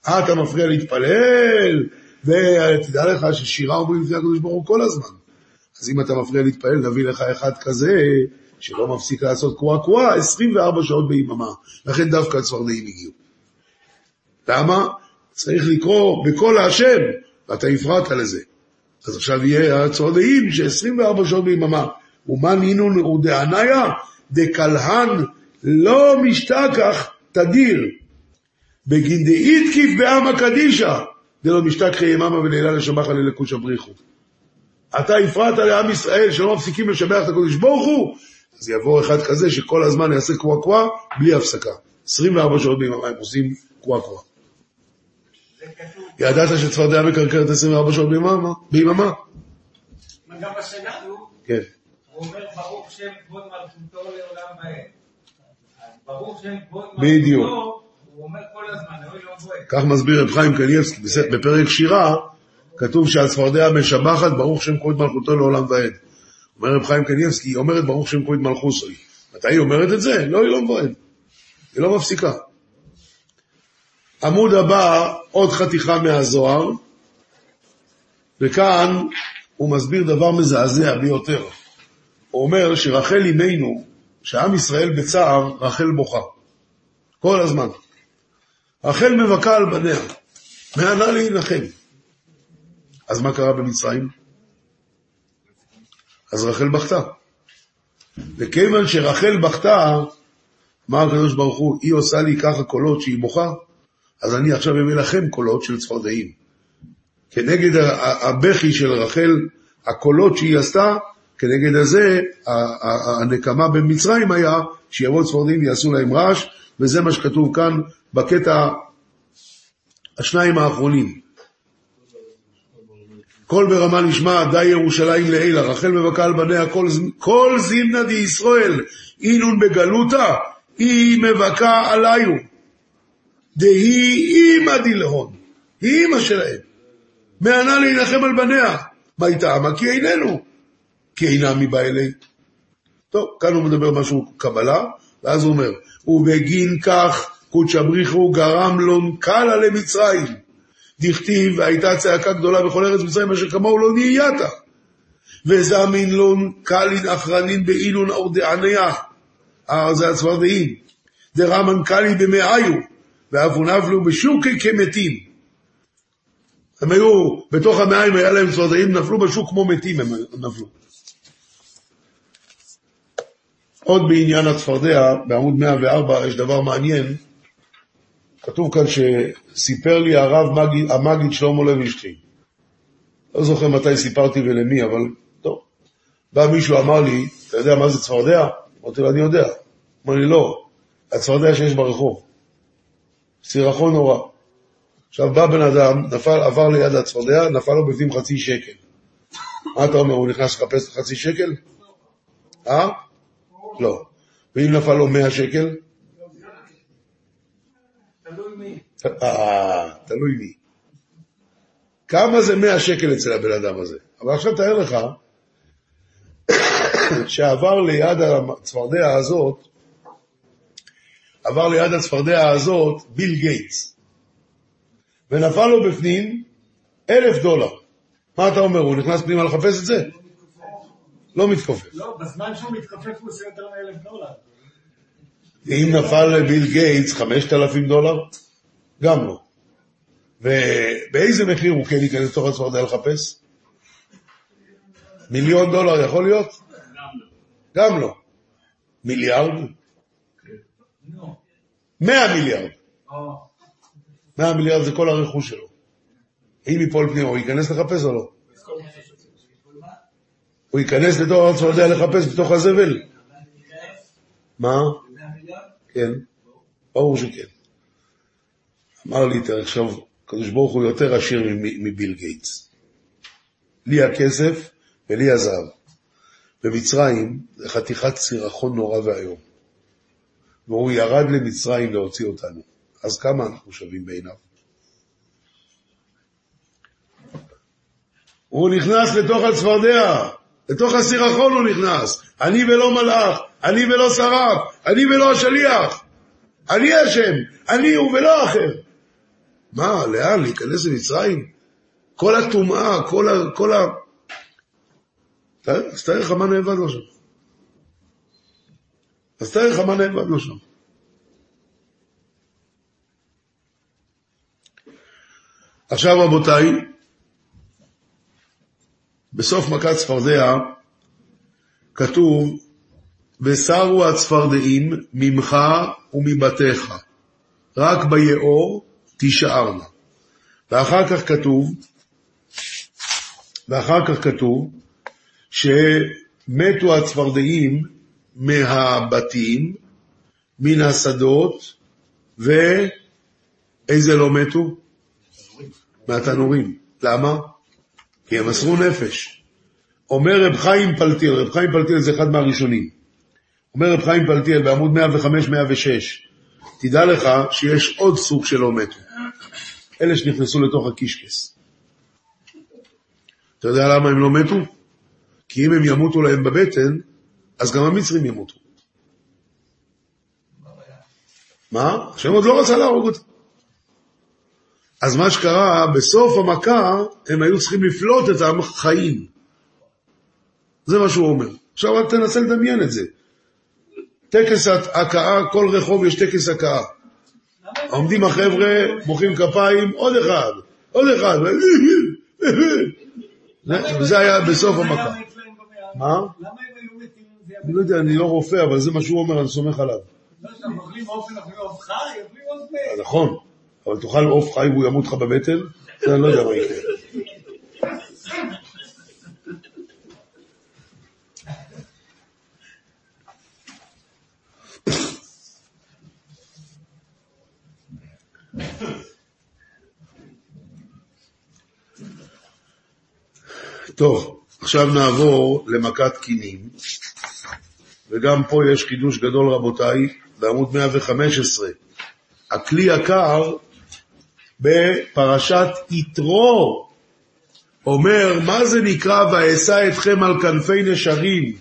אה, אתה מפריע להתפלל, ותדע לך ששירה אומרים לפני הקדוש ברוך הוא כל הזמן. אז אם אתה מפריע להתפלל, נביא לך אחד כזה, שלא מפסיק לעשות קוואה קוואה 24 שעות ביממה. לכן דווקא הצפרדעים הגיעו. למה? צריך לקרוא בקול השם, ואתה הפרעת לזה. אז עכשיו יהיה הצפרדעים ש-24 שעות ביממה. ומה נינון ודעניה דקלהן לא משתכח תדיר. בגין דאיתקיף בעמא קדישא דלא משתכחי יממה ולילה לשבח על לקוש הבריחו. אתה הפרעת לעם ישראל שלא מפסיקים לשבח את הקדוש ברוך הוא, אז יבוא אחד כזה שכל הזמן יעשה קוואה בלי הפסקה. 24 שעות ביממה הם עושים קוואה. ידעת שצפרדע מקרקרת 24 שעות ביממה? ביממה? גם בשינה, נו, כן. הוא אומר ברוך שם כבוד מלכותו לעולם ועד. ברוך שם כבוד בדיוק. מלכותו, הוא אומר כל הזמן, אוי לא בועט. כך מסביר רב חיים קניאבסקי בס- בפרק שירה, כתוב שהצפרדע משבחת ברוך שם כבוד מלכותו לעולם ועד. אומר רב חיים קניאבסקי, היא אומרת ברוך שם כבוד מלכוסוי. מתי היא אומרת את זה? לא, היא לא מבועד. היא לא מפסיקה. עמוד הבא, עוד חתיכה מהזוהר, וכאן הוא מסביר דבר מזעזע ביותר. הוא אומר שרחל אימנו, שעם ישראל בצער, רחל בוכה. כל הזמן. רחל מבכה על בניה, מענה להנחם. אז מה קרה במצרים? אז רחל בכתה. וכיוון שרחל בכתה, אמר הקדוש ברוך הוא, היא עושה לי ככה קולות שהיא בוכה, אז אני עכשיו אביא לכם קולות של צפרדעים. כנגד הבכי של רחל, הקולות שהיא עשתה, כנגד הזה, הנקמה במצרים היה שיבואו צפרדעים ויעשו להם רעש, וזה מה שכתוב כאן בקטע השניים האחרונים. קול ברמה נשמע, די ירושלים לעילה, רחל מבכה על בניה, כל, כל זימנה די ישראל, אינון בגלותה, היא מבכה עליו. דהי אימא דילהון, היא אימא שלהם. מענה להילחם על בניה. מה איתה? מה כי איננו. כי אינם מבא אלי. טוב, כאן הוא מדבר משהו קבלה, ואז הוא אומר, ובגין כך קודשא בריחו גרם לון קלה למצרים. דכתיב, והייתה צעקה גדולה בכל ארץ מצרים, אשר כמוהו לא נהייתה. וזמין לון קלין אחרנין באילון אורדעניה. אה, זה הצפרדעים. דרמן קלי במאיו, ואף נפלו בשוקי כמתים. הם היו, בתוך המעיים היה להם צפרדעים, נפלו בשוק כמו מתים הם נפלו. עוד בעניין הצפרדע, בעמוד 104, יש דבר מעניין. כתוב כאן שסיפר לי הרב מגיד, המגיד שלמה לוינשטיין. לא זוכר מתי סיפרתי ולמי, אבל טוב. בא מישהו, אמר לי, אתה יודע מה זה צפרדע? אמרתי לו, אני יודע. אמר לי, לא, הצפרדע שיש ברחוב. סירחון נורא. עכשיו בא בן אדם, נפל, עבר ליד הצפרדע, נפל לו בפנים חצי שקל. מה אתה אומר, הוא נכנס לחפש את החצי שקל? אה? לא. ואם נפל לו 100 שקל? תלוי מי. אה, תלוי מי. כמה זה 100 שקל אצל הבן אדם הזה? אבל עכשיו תאר לך שעבר ליד הצפרדע הזאת, עבר ליד הצפרדע הזאת ביל גייטס, ונפל לו בפנים אלף דולר. מה אתה אומר, הוא נכנס פנימה לחפש את זה? לא מתכופף. לא, בזמן שהוא מתכופף הוא עושה יותר מאלף דולר. אם נפל לביל גייטס 5,000 דולר, גם לא. ובאיזה מחיר הוא כן ייכנס לתוך הצפרדע לחפש? מיליון דולר יכול להיות? גם לא. מיליארד? נו. 100 מיליארד. 100 מיליארד זה כל הרכוש שלו. אם ייפול פנימה, הוא ייכנס לחפש או לא? הוא ייכנס לתוך הצפרדע לחפש בתוך הזבל? מה? כן, ברור שכן. אמר לי, עכשיו, הקדוש ברוך הוא יותר עשיר מביל גייטס. לי הכסף ולי הזהב. במצרים זה חתיכת סירחון נורא ואיום. והוא ירד למצרים להוציא אותנו. אז כמה אנחנו שווים בעיניו? הוא נכנס לתוך הצפרדע, לתוך הסירחון הוא נכנס. אני ולא מלאך, אני ולא שרף, אני ולא השליח. אני אשם, אני הוא ולא אחר. מה, לאן? להיכנס למצרים? כל הטומאה, כל ה... כל ה... אז תאר לך מה נאבד לו שם. אז תאר לך מה נאבד לו שם. עכשיו רבותיי, בסוף מכת צפרדע כתוב, ושרו הצפרדעים ממך ומבתיך, רק ביאור תישארנה. ואחר כך כתוב, ואחר כך כתוב, שמתו הצפרדעים מהבתים, מן השדות, ואיזה לא מתו? מהתנורים. למה? כי הם מסרו נפש. אומר רב חיים פלטיאל, רב חיים פלטיאל זה אחד מהראשונים. אומר רב חיים פלטיאל בעמוד 105-106, תדע לך שיש עוד סוג שלא מתו. אלה שנכנסו לתוך הקישקס. אתה יודע למה הם לא מתו? כי אם הם ימותו להם בבטן, אז גם המצרים ימותו. מה? השם עוד לא רצה להרוג אותם. אז מה שקרה, בסוף המכה, הם היו צריכים לפלוט את החיים. זה מה שהוא אומר. עכשיו רק תנסה לדמיין את זה. טקס הכאה, כל רחוב יש טקס הכאה. עומדים החבר'ה, מוחאים כפיים, עוד אחד, עוד אחד. זה היה בסוף המכה. מה? אני לא יודע, אני לא רופא, אבל זה מה שהוא אומר, אני סומך עליו. לא. נכון, אבל תאכל עוף חי והוא ימות לך בבטן, זה אני לא יודע מה יקרה. טוב, עכשיו נעבור למכת קינים, וגם פה יש חידוש גדול רבותיי, בעמוד 115. הכלי יקר בפרשת יתרו אומר, מה זה נקרא ואשא אתכם על כנפי נשרים?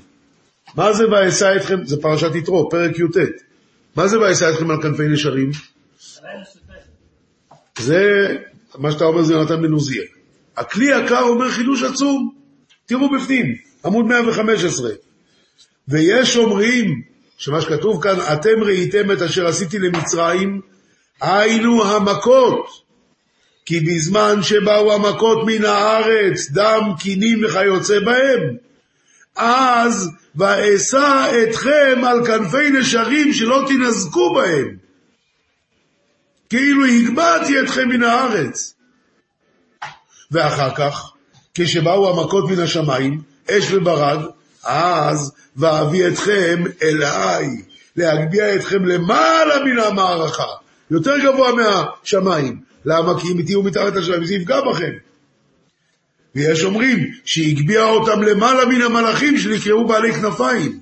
מה זה ואשא אתכם? זה פרשת יתרו, פרק י"ט. מה זה ואשא אתכם על כנפי נשרים? זה, מה שאתה אומר זה יונתן בן עוזיאל. הכלי יקר אומר חידוש עצום. תראו בפנים, עמוד 115. ויש אומרים, שמה שכתוב כאן, אתם ראיתם את אשר עשיתי למצרים, היינו המכות. כי בזמן שבאו המכות מן הארץ, דם, קינים וכיוצא בהם, אז ואשא אתכם על כנפי נשרים שלא תנזקו בהם. כאילו הגבהתי אתכם מן הארץ. ואחר כך, כשבאו המכות מן השמיים, אש וברד, אז ואביא אתכם אליי, להגביה אתכם למעלה מן המערכה, יותר גבוה מהשמיים. למה? כי אם תהיו מתחת לשמיים זה יפגע בכם. ויש אומרים שהגביה אותם למעלה מן המלאכים שנקראו בעלי כנפיים.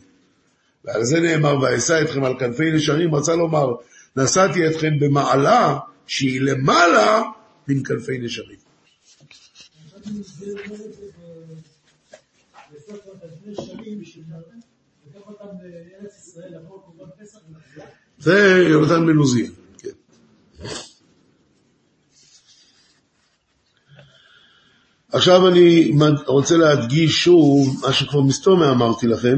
ועל זה נאמר, ואשא אתכם על כנפי נשרים, רצה לומר, נשאתי אתכם במעלה שהיא למעלה מן כנפי נשרים. זה יונתן בן עוזיאל, עכשיו אני רוצה להדגיש שוב מה שכבר מסתומא אמרתי לכם.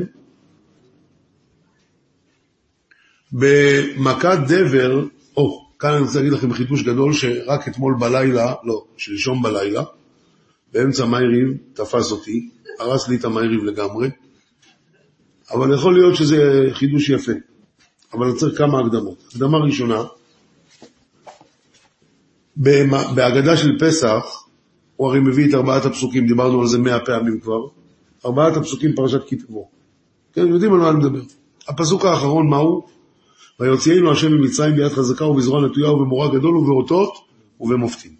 במכת דבר, או, כאן אני רוצה להגיד לכם חידוש גדול שרק אתמול בלילה, לא, שלשום בלילה, באמצע מייריב תפס אותי, הרס לי את המייריב לגמרי, אבל יכול להיות שזה חידוש יפה. אבל אני צריך כמה הקדמות. הקדמה ראשונה, בהגדה של פסח, הוא הרי מביא את ארבעת הפסוקים, דיברנו על זה מאה פעמים כבר, ארבעת הפסוקים פרשת כי תבוא. כן, יודעים על מה אני מדבר. הפסוק האחרון מהו? ויוציאנו השם ממצרים ביד חזקה ובזרוע נטויה ובמורא גדול ובאותות ובמופתים.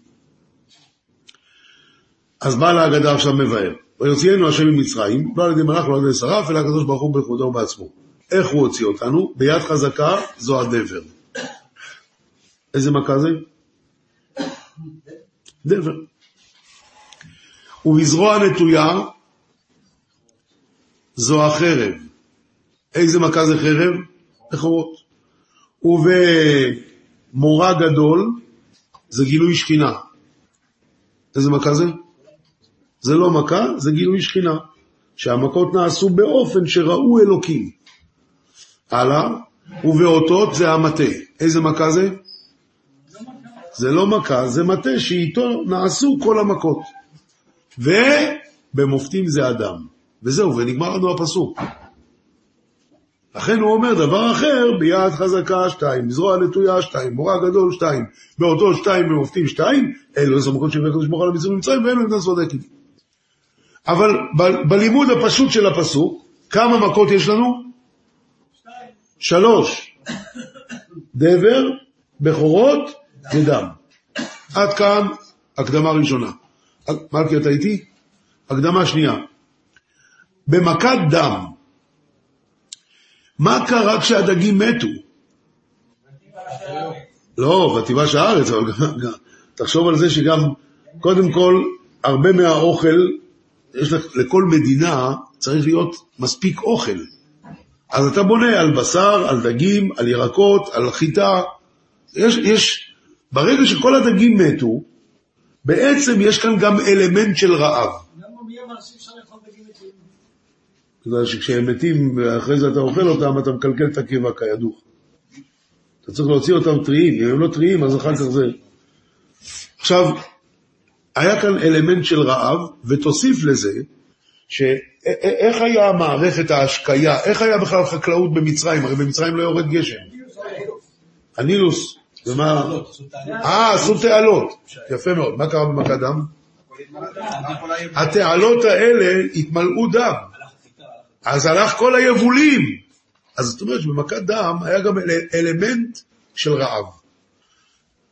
אז בעל ההגדה עכשיו מבאר. ויוציאנו השם ממצרים, לא על ידי מלאך, לא על ידי שרף, אלא הקדוש ברוך הוא בכבודו ובעצמו. איך הוא הוציא אותנו? ביד חזקה זו הדבר. איזה מכה זה? דבר. ובזרוע נטויה זו החרב. איזה מכה זה חרב? בכורות. ובמורה גדול זה גילוי שכינה. איזה מכה זה? זה לא מכה, זה גילוי שכינה. שהמכות נעשו באופן שראו אלוקים. הלאה, ובאותות זה המטה. איזה מכה זה? זה לא מכה, זה מטה שאיתו נעשו כל המכות. ובמופתים זה אדם. וזהו, ונגמר לנו הפסוק. לכן הוא אומר דבר אחר, ביד חזקה שתיים, בזרוע נטויה שתיים, מורה גדול שתיים, באותו שתיים במופתים שתיים, אלו עשר מכות שהביא הקדוש ברוך הוא על המצרים במצרים, ואלו עמדה צודקת. אבל ב- בלימוד הפשוט של הפסוק, כמה מכות יש לנו? שלוש. דבר, בכורות ודם. עד כאן הקדמה ראשונה. מלכי, אתה איתי? הקדמה שנייה. במכת דם, מה קרה כשהדגים מתו? לא, ותיבש הארץ, אבל תחשוב על זה שגם, קודם כל, הרבה מהאוכל, יש לכל מדינה צריך להיות מספיק אוכל. אז אתה בונה על בשר, על דגים, על ירקות, על חיטה. יש, יש, ברגע שכל הדגים מתו, בעצם יש כאן גם אלמנט של רעב. למה מי אמר שאי אפשר לאכול דגים מתים? בגלל שכשהם מתים ואחרי זה אתה אוכל אותם, אתה מקלקל את הקיבה כידוע. אתה צריך להוציא אותם טריים, אם הם לא טריים אז אחר כך זה... עכשיו, היה כאן אלמנט של רעב, ותוסיף לזה, שאיך היה מערכת ההשקיה, איך היה בכלל חקלאות במצרים, הרי במצרים לא יורד גשם. הנילוס, ומה... אה, עשו תעלות, יפה מאוד, מה קרה במכת דם? התעלות האלה התמלאו דם, אז הלך כל היבולים. אז זאת אומרת שבמכת דם היה גם אל- אלמנט של רעב.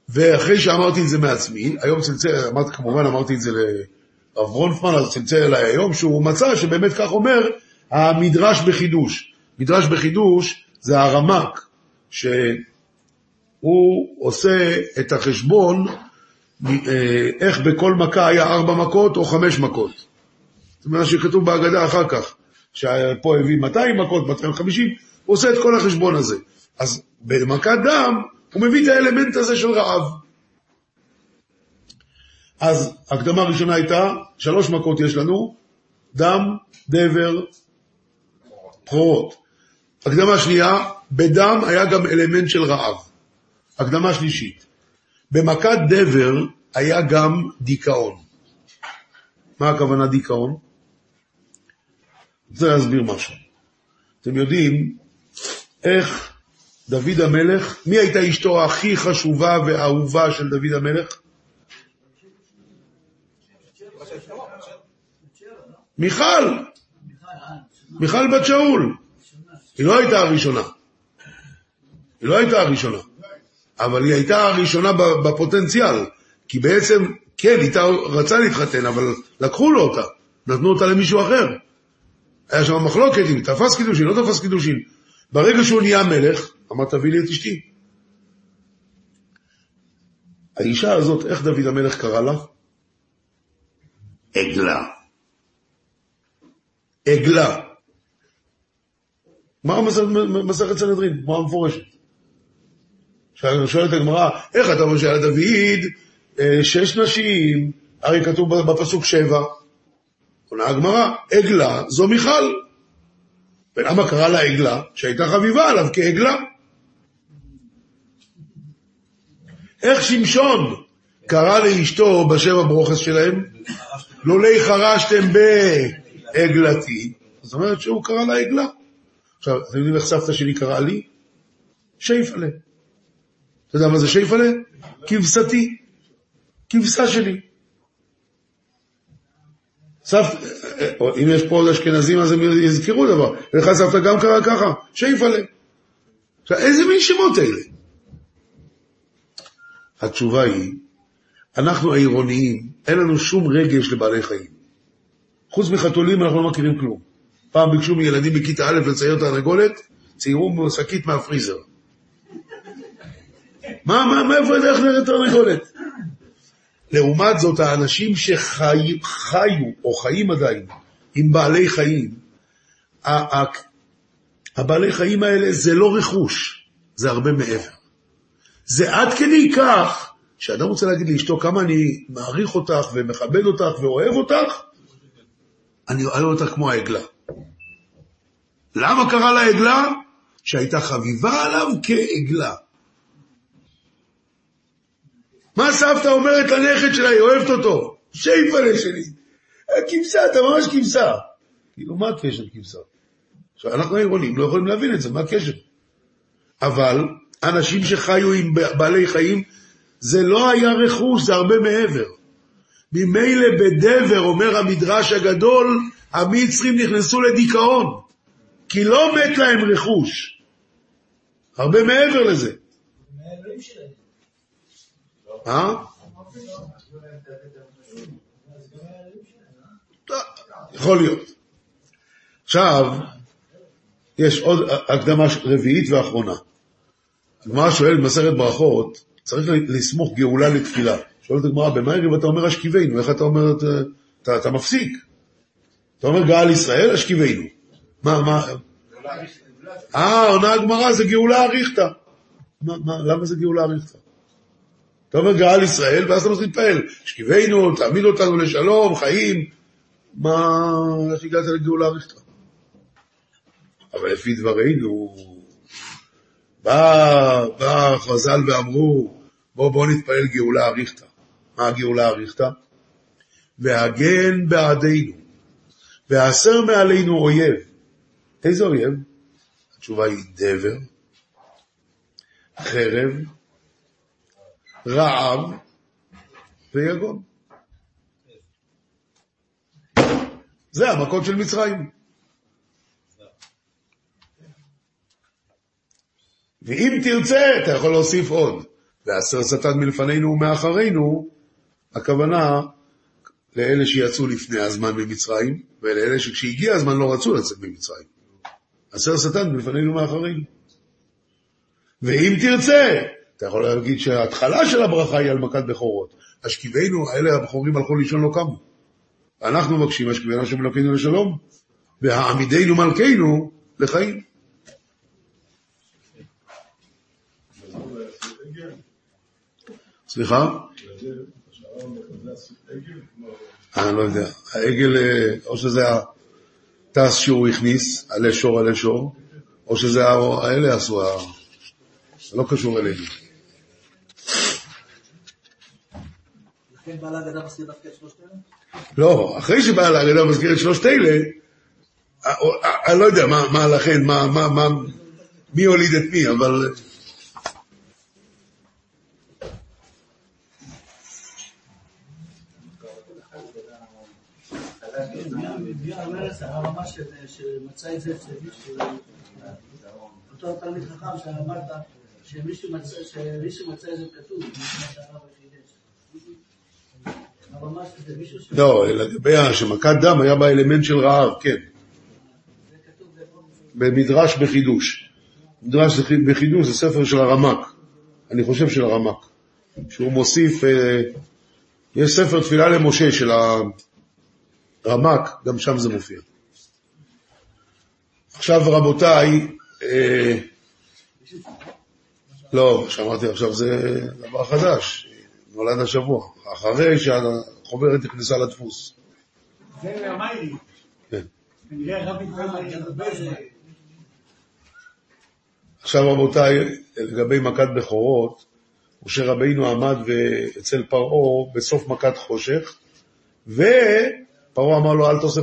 ואחרי שאמרתי את זה מעצמי, היום צלצל, אמרתי, כמובן אמרתי את זה לרב ברונפמן, אז צלצל אליי היום, שהוא מצא שבאמת כך אומר המדרש בחידוש. מדרש בחידוש זה הרמק, שהוא עושה את החשבון אה, איך בכל מכה היה ארבע מכות או חמש מכות. זאת אומרת שכתוב בהגדה אחר כך, שפה הביא 200 מכות, 250, הוא עושה את כל החשבון הזה. אז במכת דם, הוא מביא את האלמנט הזה של רעב. אז הקדמה הראשונה הייתה, שלוש מכות יש לנו, דם, דבר, בכורות. הקדמה שנייה, בדם היה גם אלמנט של רעב. הקדמה שלישית, במכת דבר היה גם דיכאון. מה הכוונה דיכאון? רוצה להסביר משהו. אתם יודעים איך דוד המלך, מי הייתה אשתו הכי חשובה ואהובה של דוד המלך? מיכל, מיכל בת שאול. היא לא הייתה הראשונה. היא לא הייתה הראשונה. אבל היא הייתה הראשונה בפוטנציאל. כי בעצם, כן, איתה רצה להתחתן, אבל לקחו לו אותה. נתנו אותה למישהו אחר. היה שם מחלוקת אם תפס קידושין, לא תפס קידושין. ברגע שהוא נהיה מלך, אמר תביא לי את אשתי. האישה הזאת, איך דוד המלך קרא לה? עגלה. עגלה. מה מסכת סנהדרין? מה המפורשת? שואלת הגמרא, איך אתה אומר שהיה לדוד אה, שש נשים, הרי כתוב בפסוק שבע. עונה הגמרא, עגלה זו מיכל. ולמה קרא לה עגלה? שהייתה חביבה עליו כעגלה. איך שמשון קרא לאשתו בשבע ברוכס שלהם? לולי חרשתם בעגלתי. זאת אומרת שהוא קרא לה עגלה. עכשיו, אתם יודעים איך סבתא שלי קראה לי? שייפלה. אתה יודע מה זה שייפלה? כבשתי. כבשה שלי. סבתא, אם יש פה עוד אשכנזים אז הם יזכרו דבר. לך סבתא גם קרא ככה, שייפלה. עכשיו, איזה מין שמות אלה? התשובה היא, אנחנו העירוניים, אין לנו שום רגש לבעלי חיים. חוץ מחתולים אנחנו לא מכירים כלום. פעם ביקשו מילדים בכיתה א' לצייר תרנגולת, ציירו שקית מהפריזר. מה, מה, מאיפה יודע איך נראית תרנגולת? לעומת זאת, האנשים שחיו, או חיים עדיין, עם בעלי חיים, הבעלי חיים האלה זה לא רכוש, זה הרבה מעבר. זה עד כדי כך, שאדם רוצה להגיד לאשתו כמה אני מעריך אותך ומכבד אותך ואוהב אותך, אני אוהב אותך כמו העגלה. למה קרא לה עגלה? שהייתה חביבה עליו כעגלה. מה סבתא אומרת לנכד שלה, היא אוהבת אותו? שייפלה שלי. כבשה, אתה ממש כבשה. כאילו, מה הקשר כבשה? עכשיו, אנחנו העירונים לא יכולים להבין את זה, מה הקשר? אבל אנשים שחיו עם בעלי חיים, זה לא היה רכוש, זה הרבה מעבר. ממילא בדבר, אומר המדרש הגדול, המצרים נכנסו לדיכאון, כי לא מת להם רכוש. הרבה מעבר לזה. אה? יכול להיות. עכשיו, יש עוד הקדמה רביעית ואחרונה. הגמרא שואלת במסכת ברכות, צריך לסמוך גאולה לתפילה. שואלת הגמרא, במה ערב אתה אומר אשכיבנו? איך אתה אומר, אתה, אתה, מפסיק. אתה אומר גאל ישראל, אשכיבנו. מה, מה? אה, עונה הגמרא, זה גאולה אריכתא. מה, מה, למה זה גאולה אריכתא? אתה אומר גאל ישראל, ואז אתה מתחיל להתפעל. אשכיבנו, תעמיד אותנו לשלום, חיים. מה, איך הגעת לגאולה אריכתא? אבל לפי דברינו, בא, בא חז"ל ואמרו, בואו בוא נתפלל גאולה אריכתא. מה הגאולה אריכתא? והגן בעדינו, והסר מעלינו אויב. איזה אויב? התשובה היא דבר, חרב, רעב ויגון. זה המכות של מצרים. ואם תרצה, אתה יכול להוסיף עוד. והסר שטן מלפנינו ומאחרינו, הכוונה לאלה שיצאו לפני הזמן ממצרים, ולאלה שכשהגיע הזמן לא רצו לצאת ממצרים. הסר שטן מלפנינו ומאחרינו. ואם תרצה, אתה יכול להגיד שההתחלה של הברכה היא על מכת בכורות. השכיבנו, אלה הבכורים הלכו לישון לא קמו. אנחנו מבקשים, השכיבנו השם אלוקינו לשלום, והעמידנו מלכנו לחיים. סליחה? אני לא יודע. העגל, אה, או שזה הטס שהוא הכניס, עלי שור עלי שור, או שזה האלה עשו, זה לא קשור אלינו. לכן בעל ההגדה מזכיר דווקא את שלושת אלה? לא, אחרי שבעל ההגדה מזכיר את שלושת אלה, אני לא יודע מה, מה לכן, מה, מה, מה, מי הוליד את מי, אבל... הרמה שמצא את זה אצל מישהו, אותו תלמיד חכם שאמרת שמישהו מצא שמישהו מצא את זה כתוב, מה שהרב חידש. הרמה שזה מישהו ש... לא, לגבי שמכת דם היה בה אלמנט של רעב, כן. במדרש בחידוש. מדרש בחידוש זה ספר של הרמק, אני חושב של הרמק, שהוא מוסיף, אה, יש ספר תפילה למשה של הרמק, גם שם זה מופיע. עכשיו רבותיי, אה, לא, שאמרתי עכשיו זה דבר חדש, נולד השבוע, אחרי שהחוברת נכנסה לדפוס. זה מהמיילי. כן. עכשיו רבותיי, לגבי מכת בכורות, משה רבינו עמד אצל פרעה בסוף מכת חושך, ופרעה אמר לו, אל תוסף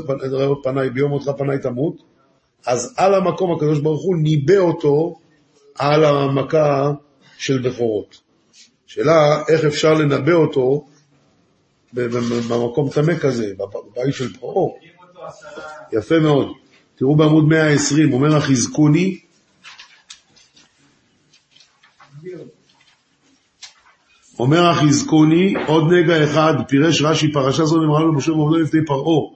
פניי, ביום מותך פניי תמות, אז על המקום הקדוש ברוך הוא ניבא אותו על המכה של בכורות. שאלה, איך אפשר לנבא אותו במקום טמא כזה, בבית של פרעה. יפה מאוד. תראו בעמוד 120, אומר החזקוני, אומר החזקוני, עוד נגע אחד, פירש רש"י, פרשה זו נאמרה למשה ועובדו לפני פרעה,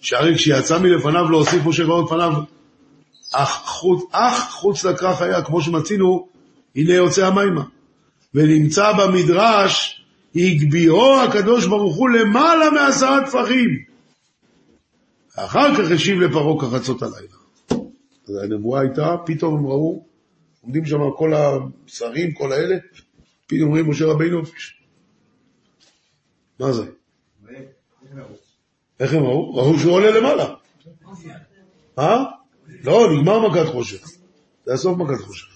שהרי כשיצא מלפניו להוסיף משה רעות פניו, אך חוץ, אך חוץ לכרך היה, כמו שמצינו, הנה יוצא המימה. ונמצא במדרש, הגביהו הקדוש ברוך הוא למעלה מעשרה טפחים. אחר כך השיב לפרעה כחצות הלילה. אז הנבואה הייתה, פתאום הם ראו, עומדים שם כל השרים, כל האלה, פתאום אומרים משה רבינו, מה זה? איך הם ראו? ראו שהוא עולה למעלה. אה? לא, נגמר מכת חושך. זה הסוף מכת חושך.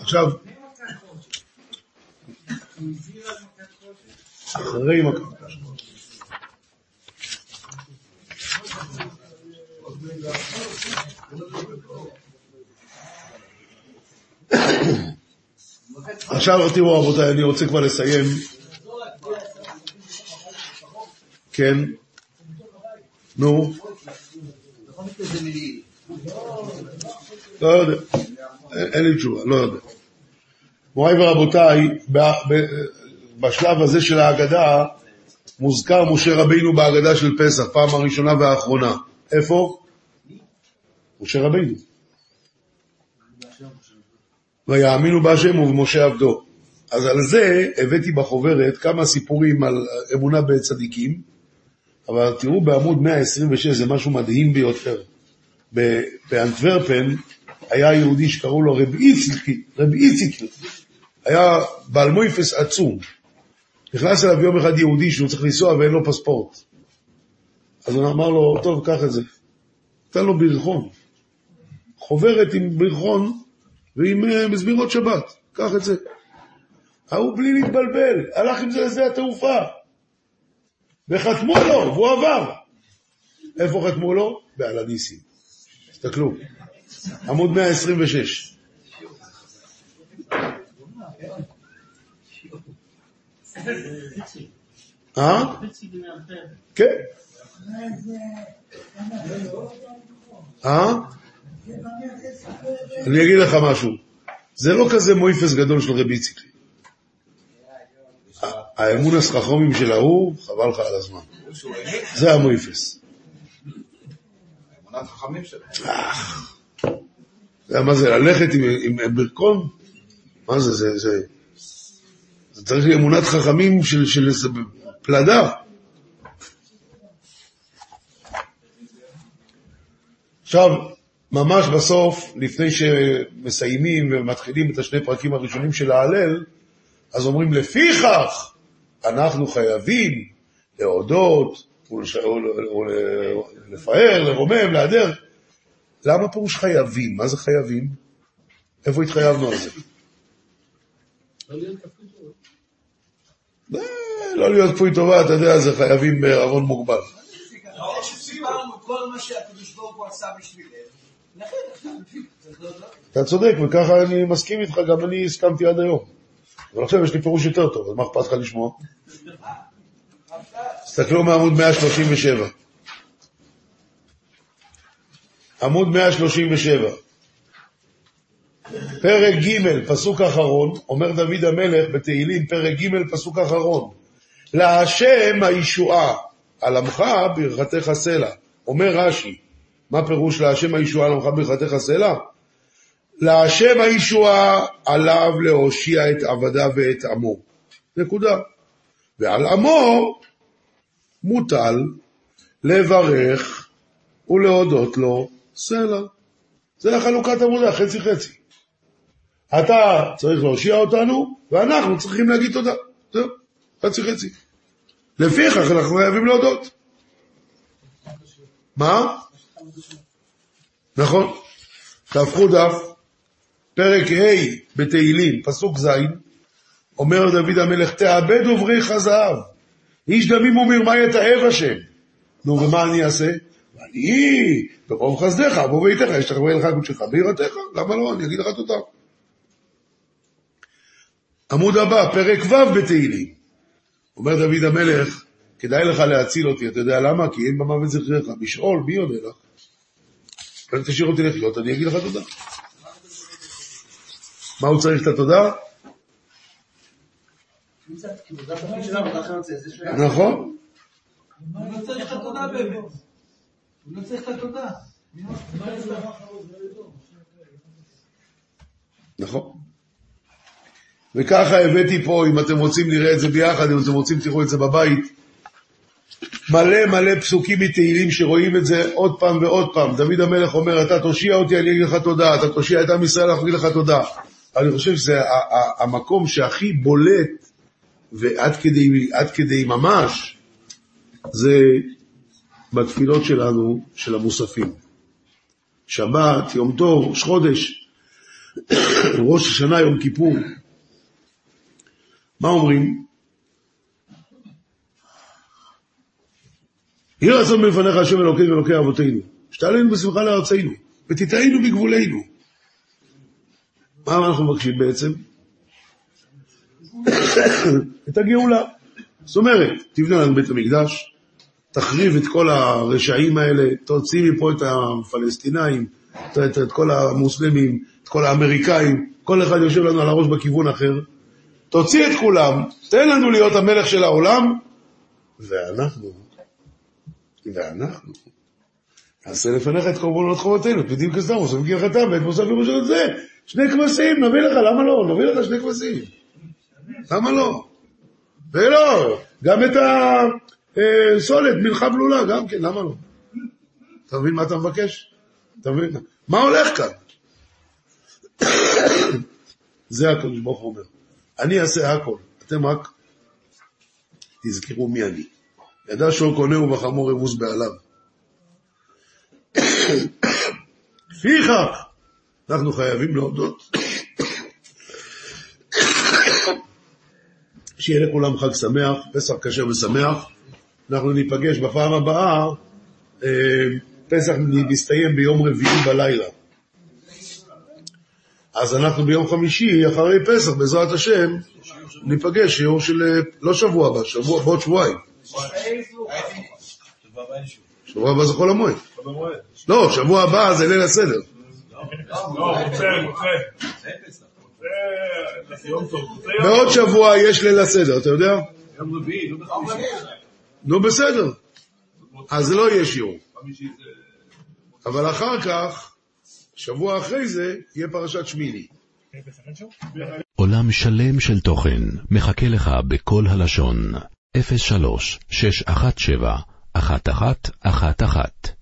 עכשיו, אחרי חושך. עכשיו תראו רבותיי, אני רוצה כבר לסיים. כן. נו. לא יודע. אין לי תשובה, לא יודע. מוריי ורבותיי, בשלב הזה של ההגדה מוזכר משה רבינו בהגדה של פסח, פעם הראשונה והאחרונה. איפה? משה רבינו. ויאמינו בהשם ובמשה עבדו. אז על זה הבאתי בחוברת כמה סיפורים על אמונה בצדיקים, אבל תראו בעמוד 126, זה משהו מדהים ביותר. באנטוורפן היה יהודי שקראו לו רב איציקי, רב איציקי, היה בעל מויפס עצום. נכנס אליו יום אחד יהודי שהוא צריך לנסוע ואין לו פספורט. אז הוא אמר לו, טוב, קח את זה. תן לו ברכון. חוברת עם ברכון ועם אה, מזמירות שבת, קח את זה. ההוא בלי להתבלבל, הלך עם זה לשדה התעופה. וחתמו לו, והוא עבר. איפה חתמו לו? בעל הניסים. תסתכלו, עמוד 126. אה? כן. אה? אני אגיד לך משהו, זה לא כזה מויפס גדול של רבי איציק. האמון הסככומים של ההוא, חבל לך על הזמן. זה המויפס. אמונת חכמים שלהם. מה זה, ללכת עם ברכון? מה זה, זה, זה... זה צריך אמונת חכמים של פלדה. עכשיו, ממש בסוף, לפני שמסיימים ומתחילים את השני פרקים הראשונים של ההלל, אז אומרים, לפיכך אנחנו חייבים להודות, לפאר, לרומם, להדר. למה פירוש חייבים? מה זה חייבים? איפה התחייבנו על זה? לא להיות כפוי טובה, אתה יודע, זה חייבים בערבון מוגבל. אתה צודק, וככה אני מסכים איתך, גם אני הסכמתי עד היום. אבל עכשיו יש לי פירוש יותר טוב, אז מה אכפת לך לשמוע? תסתכלו מעמוד 137. עמוד 137. פרק ג', פסוק אחרון, אומר דוד המלך בתהילים, פרק ג', פסוק אחרון. להשם הישועה, על עמך ברכתך סלע. אומר רש"י, מה פירוש להשם הישועה על עמך ברכתך סלע? להשם הישועה עליו להושיע את עבדיו ואת עמו. נקודה. ועל עמו מוטל לברך ולהודות לו סלע. זה החלוקת עבודה, חצי חצי. אתה צריך להושיע אותנו, ואנחנו צריכים להגיד תודה. זהו, חצי חצי. לפיכך אנחנו חייבים להודות. מה? נכון. תהפכו דף, פרק ה' בתהילים, פסוק ז', אומר דוד המלך, תאבד ובריך זהב, איש דמים ומרמה יתאהב השם. נו, ומה אני אעשה? ואני, ברוב חסדיך, אבוא ואיתך, יש תחווה לך קודשך ביראתך, למה לא? אני אגיד לך תודה. עמוד הבא, פרק ו' בתהילים. אומר דוד המלך, כדאי לך להציל אותי, אתה יודע למה? כי אין במוות זכריך, משאול, מי עונה לך? רק תשאיר אותי לחיות, אני אגיד לך תודה. מה הוא צריך את התודה? נכון. הוא לא לא צריך את התודה. נכון. וככה הבאתי פה, אם אתם רוצים נראה את זה ביחד, אם אתם רוצים תראו את זה בבית. מלא מלא פסוקים מתהילים שרואים את זה עוד פעם ועוד פעם. דוד המלך אומר, אתה תושיע אותי, אני אגיד לך תודה. אתה תושיע את עם ישראל, אנחנו נגיד לך תודה. אני חושב שזה המקום שהכי בולט, ועד כדי, כדי ממש, זה בתפילות שלנו, של המוספים. שבת, יום טוב, ראש חודש, ראש השנה, יום כיפור. מה אומרים? יהי רצון מלפניך השם אלוקינו ואלוקי אבותינו, שתעלינו בשמחה לארצנו, ותטענו בגבולנו. מה אנחנו מבקשים בעצם? את הגאולה. זאת אומרת, תבנה לנו בית המקדש, תחריב את כל הרשעים האלה, תוציא מפה את הפלסטינאים, את, את, את כל המוסלמים, את כל האמריקאים, כל אחד יושב לנו על הראש בכיוון אחר. תוציא את כולם, תן לנו להיות המלך של העולם, ואנחנו, ואנחנו, נעשה לפניך את קורבנות חובתנו, כסדם, מוסף כי חטא ואת מוסף את זה. שני כבשים, נביא לך, למה לא? נביא לך שני כבשים. למה לא? ולא, גם את הסולת, מלכה בלולה, גם כן, למה לא? אתה מבין מה אתה מבקש? אתה מבין? מה הולך כאן? זה הקדוש ברוך הוא אומר. אני אעשה הכל, אתם רק תזכרו מי אני. ידע שור קונהו וחמור יבוס בעליו. לפיכך, אנחנו חייבים להודות. שיהיה לכולם חג שמח, פסח כשר ושמח. אנחנו ניפגש בפעם הבאה, אה, פסח מסתיים ביום רביעי בלילה. אז אנחנו ביום חמישי, אחרי פסח, בעזרת השם, ניפגש שיעור של, אה, לא שבוע הבא, שבוע, בעוד שבועיים. שבוע הבא זה חול המועד. לא, שבוע הבא זה ליל הסדר. בעוד שבוע יש ליל הסדר, אתה יודע? נו בסדר. אז לא יהיה שיעור. אבל אחר כך, שבוע אחרי זה, יהיה פרשת שמיני. עולם שלם של תוכן מחכה לך בכל הלשון, 03 617 1111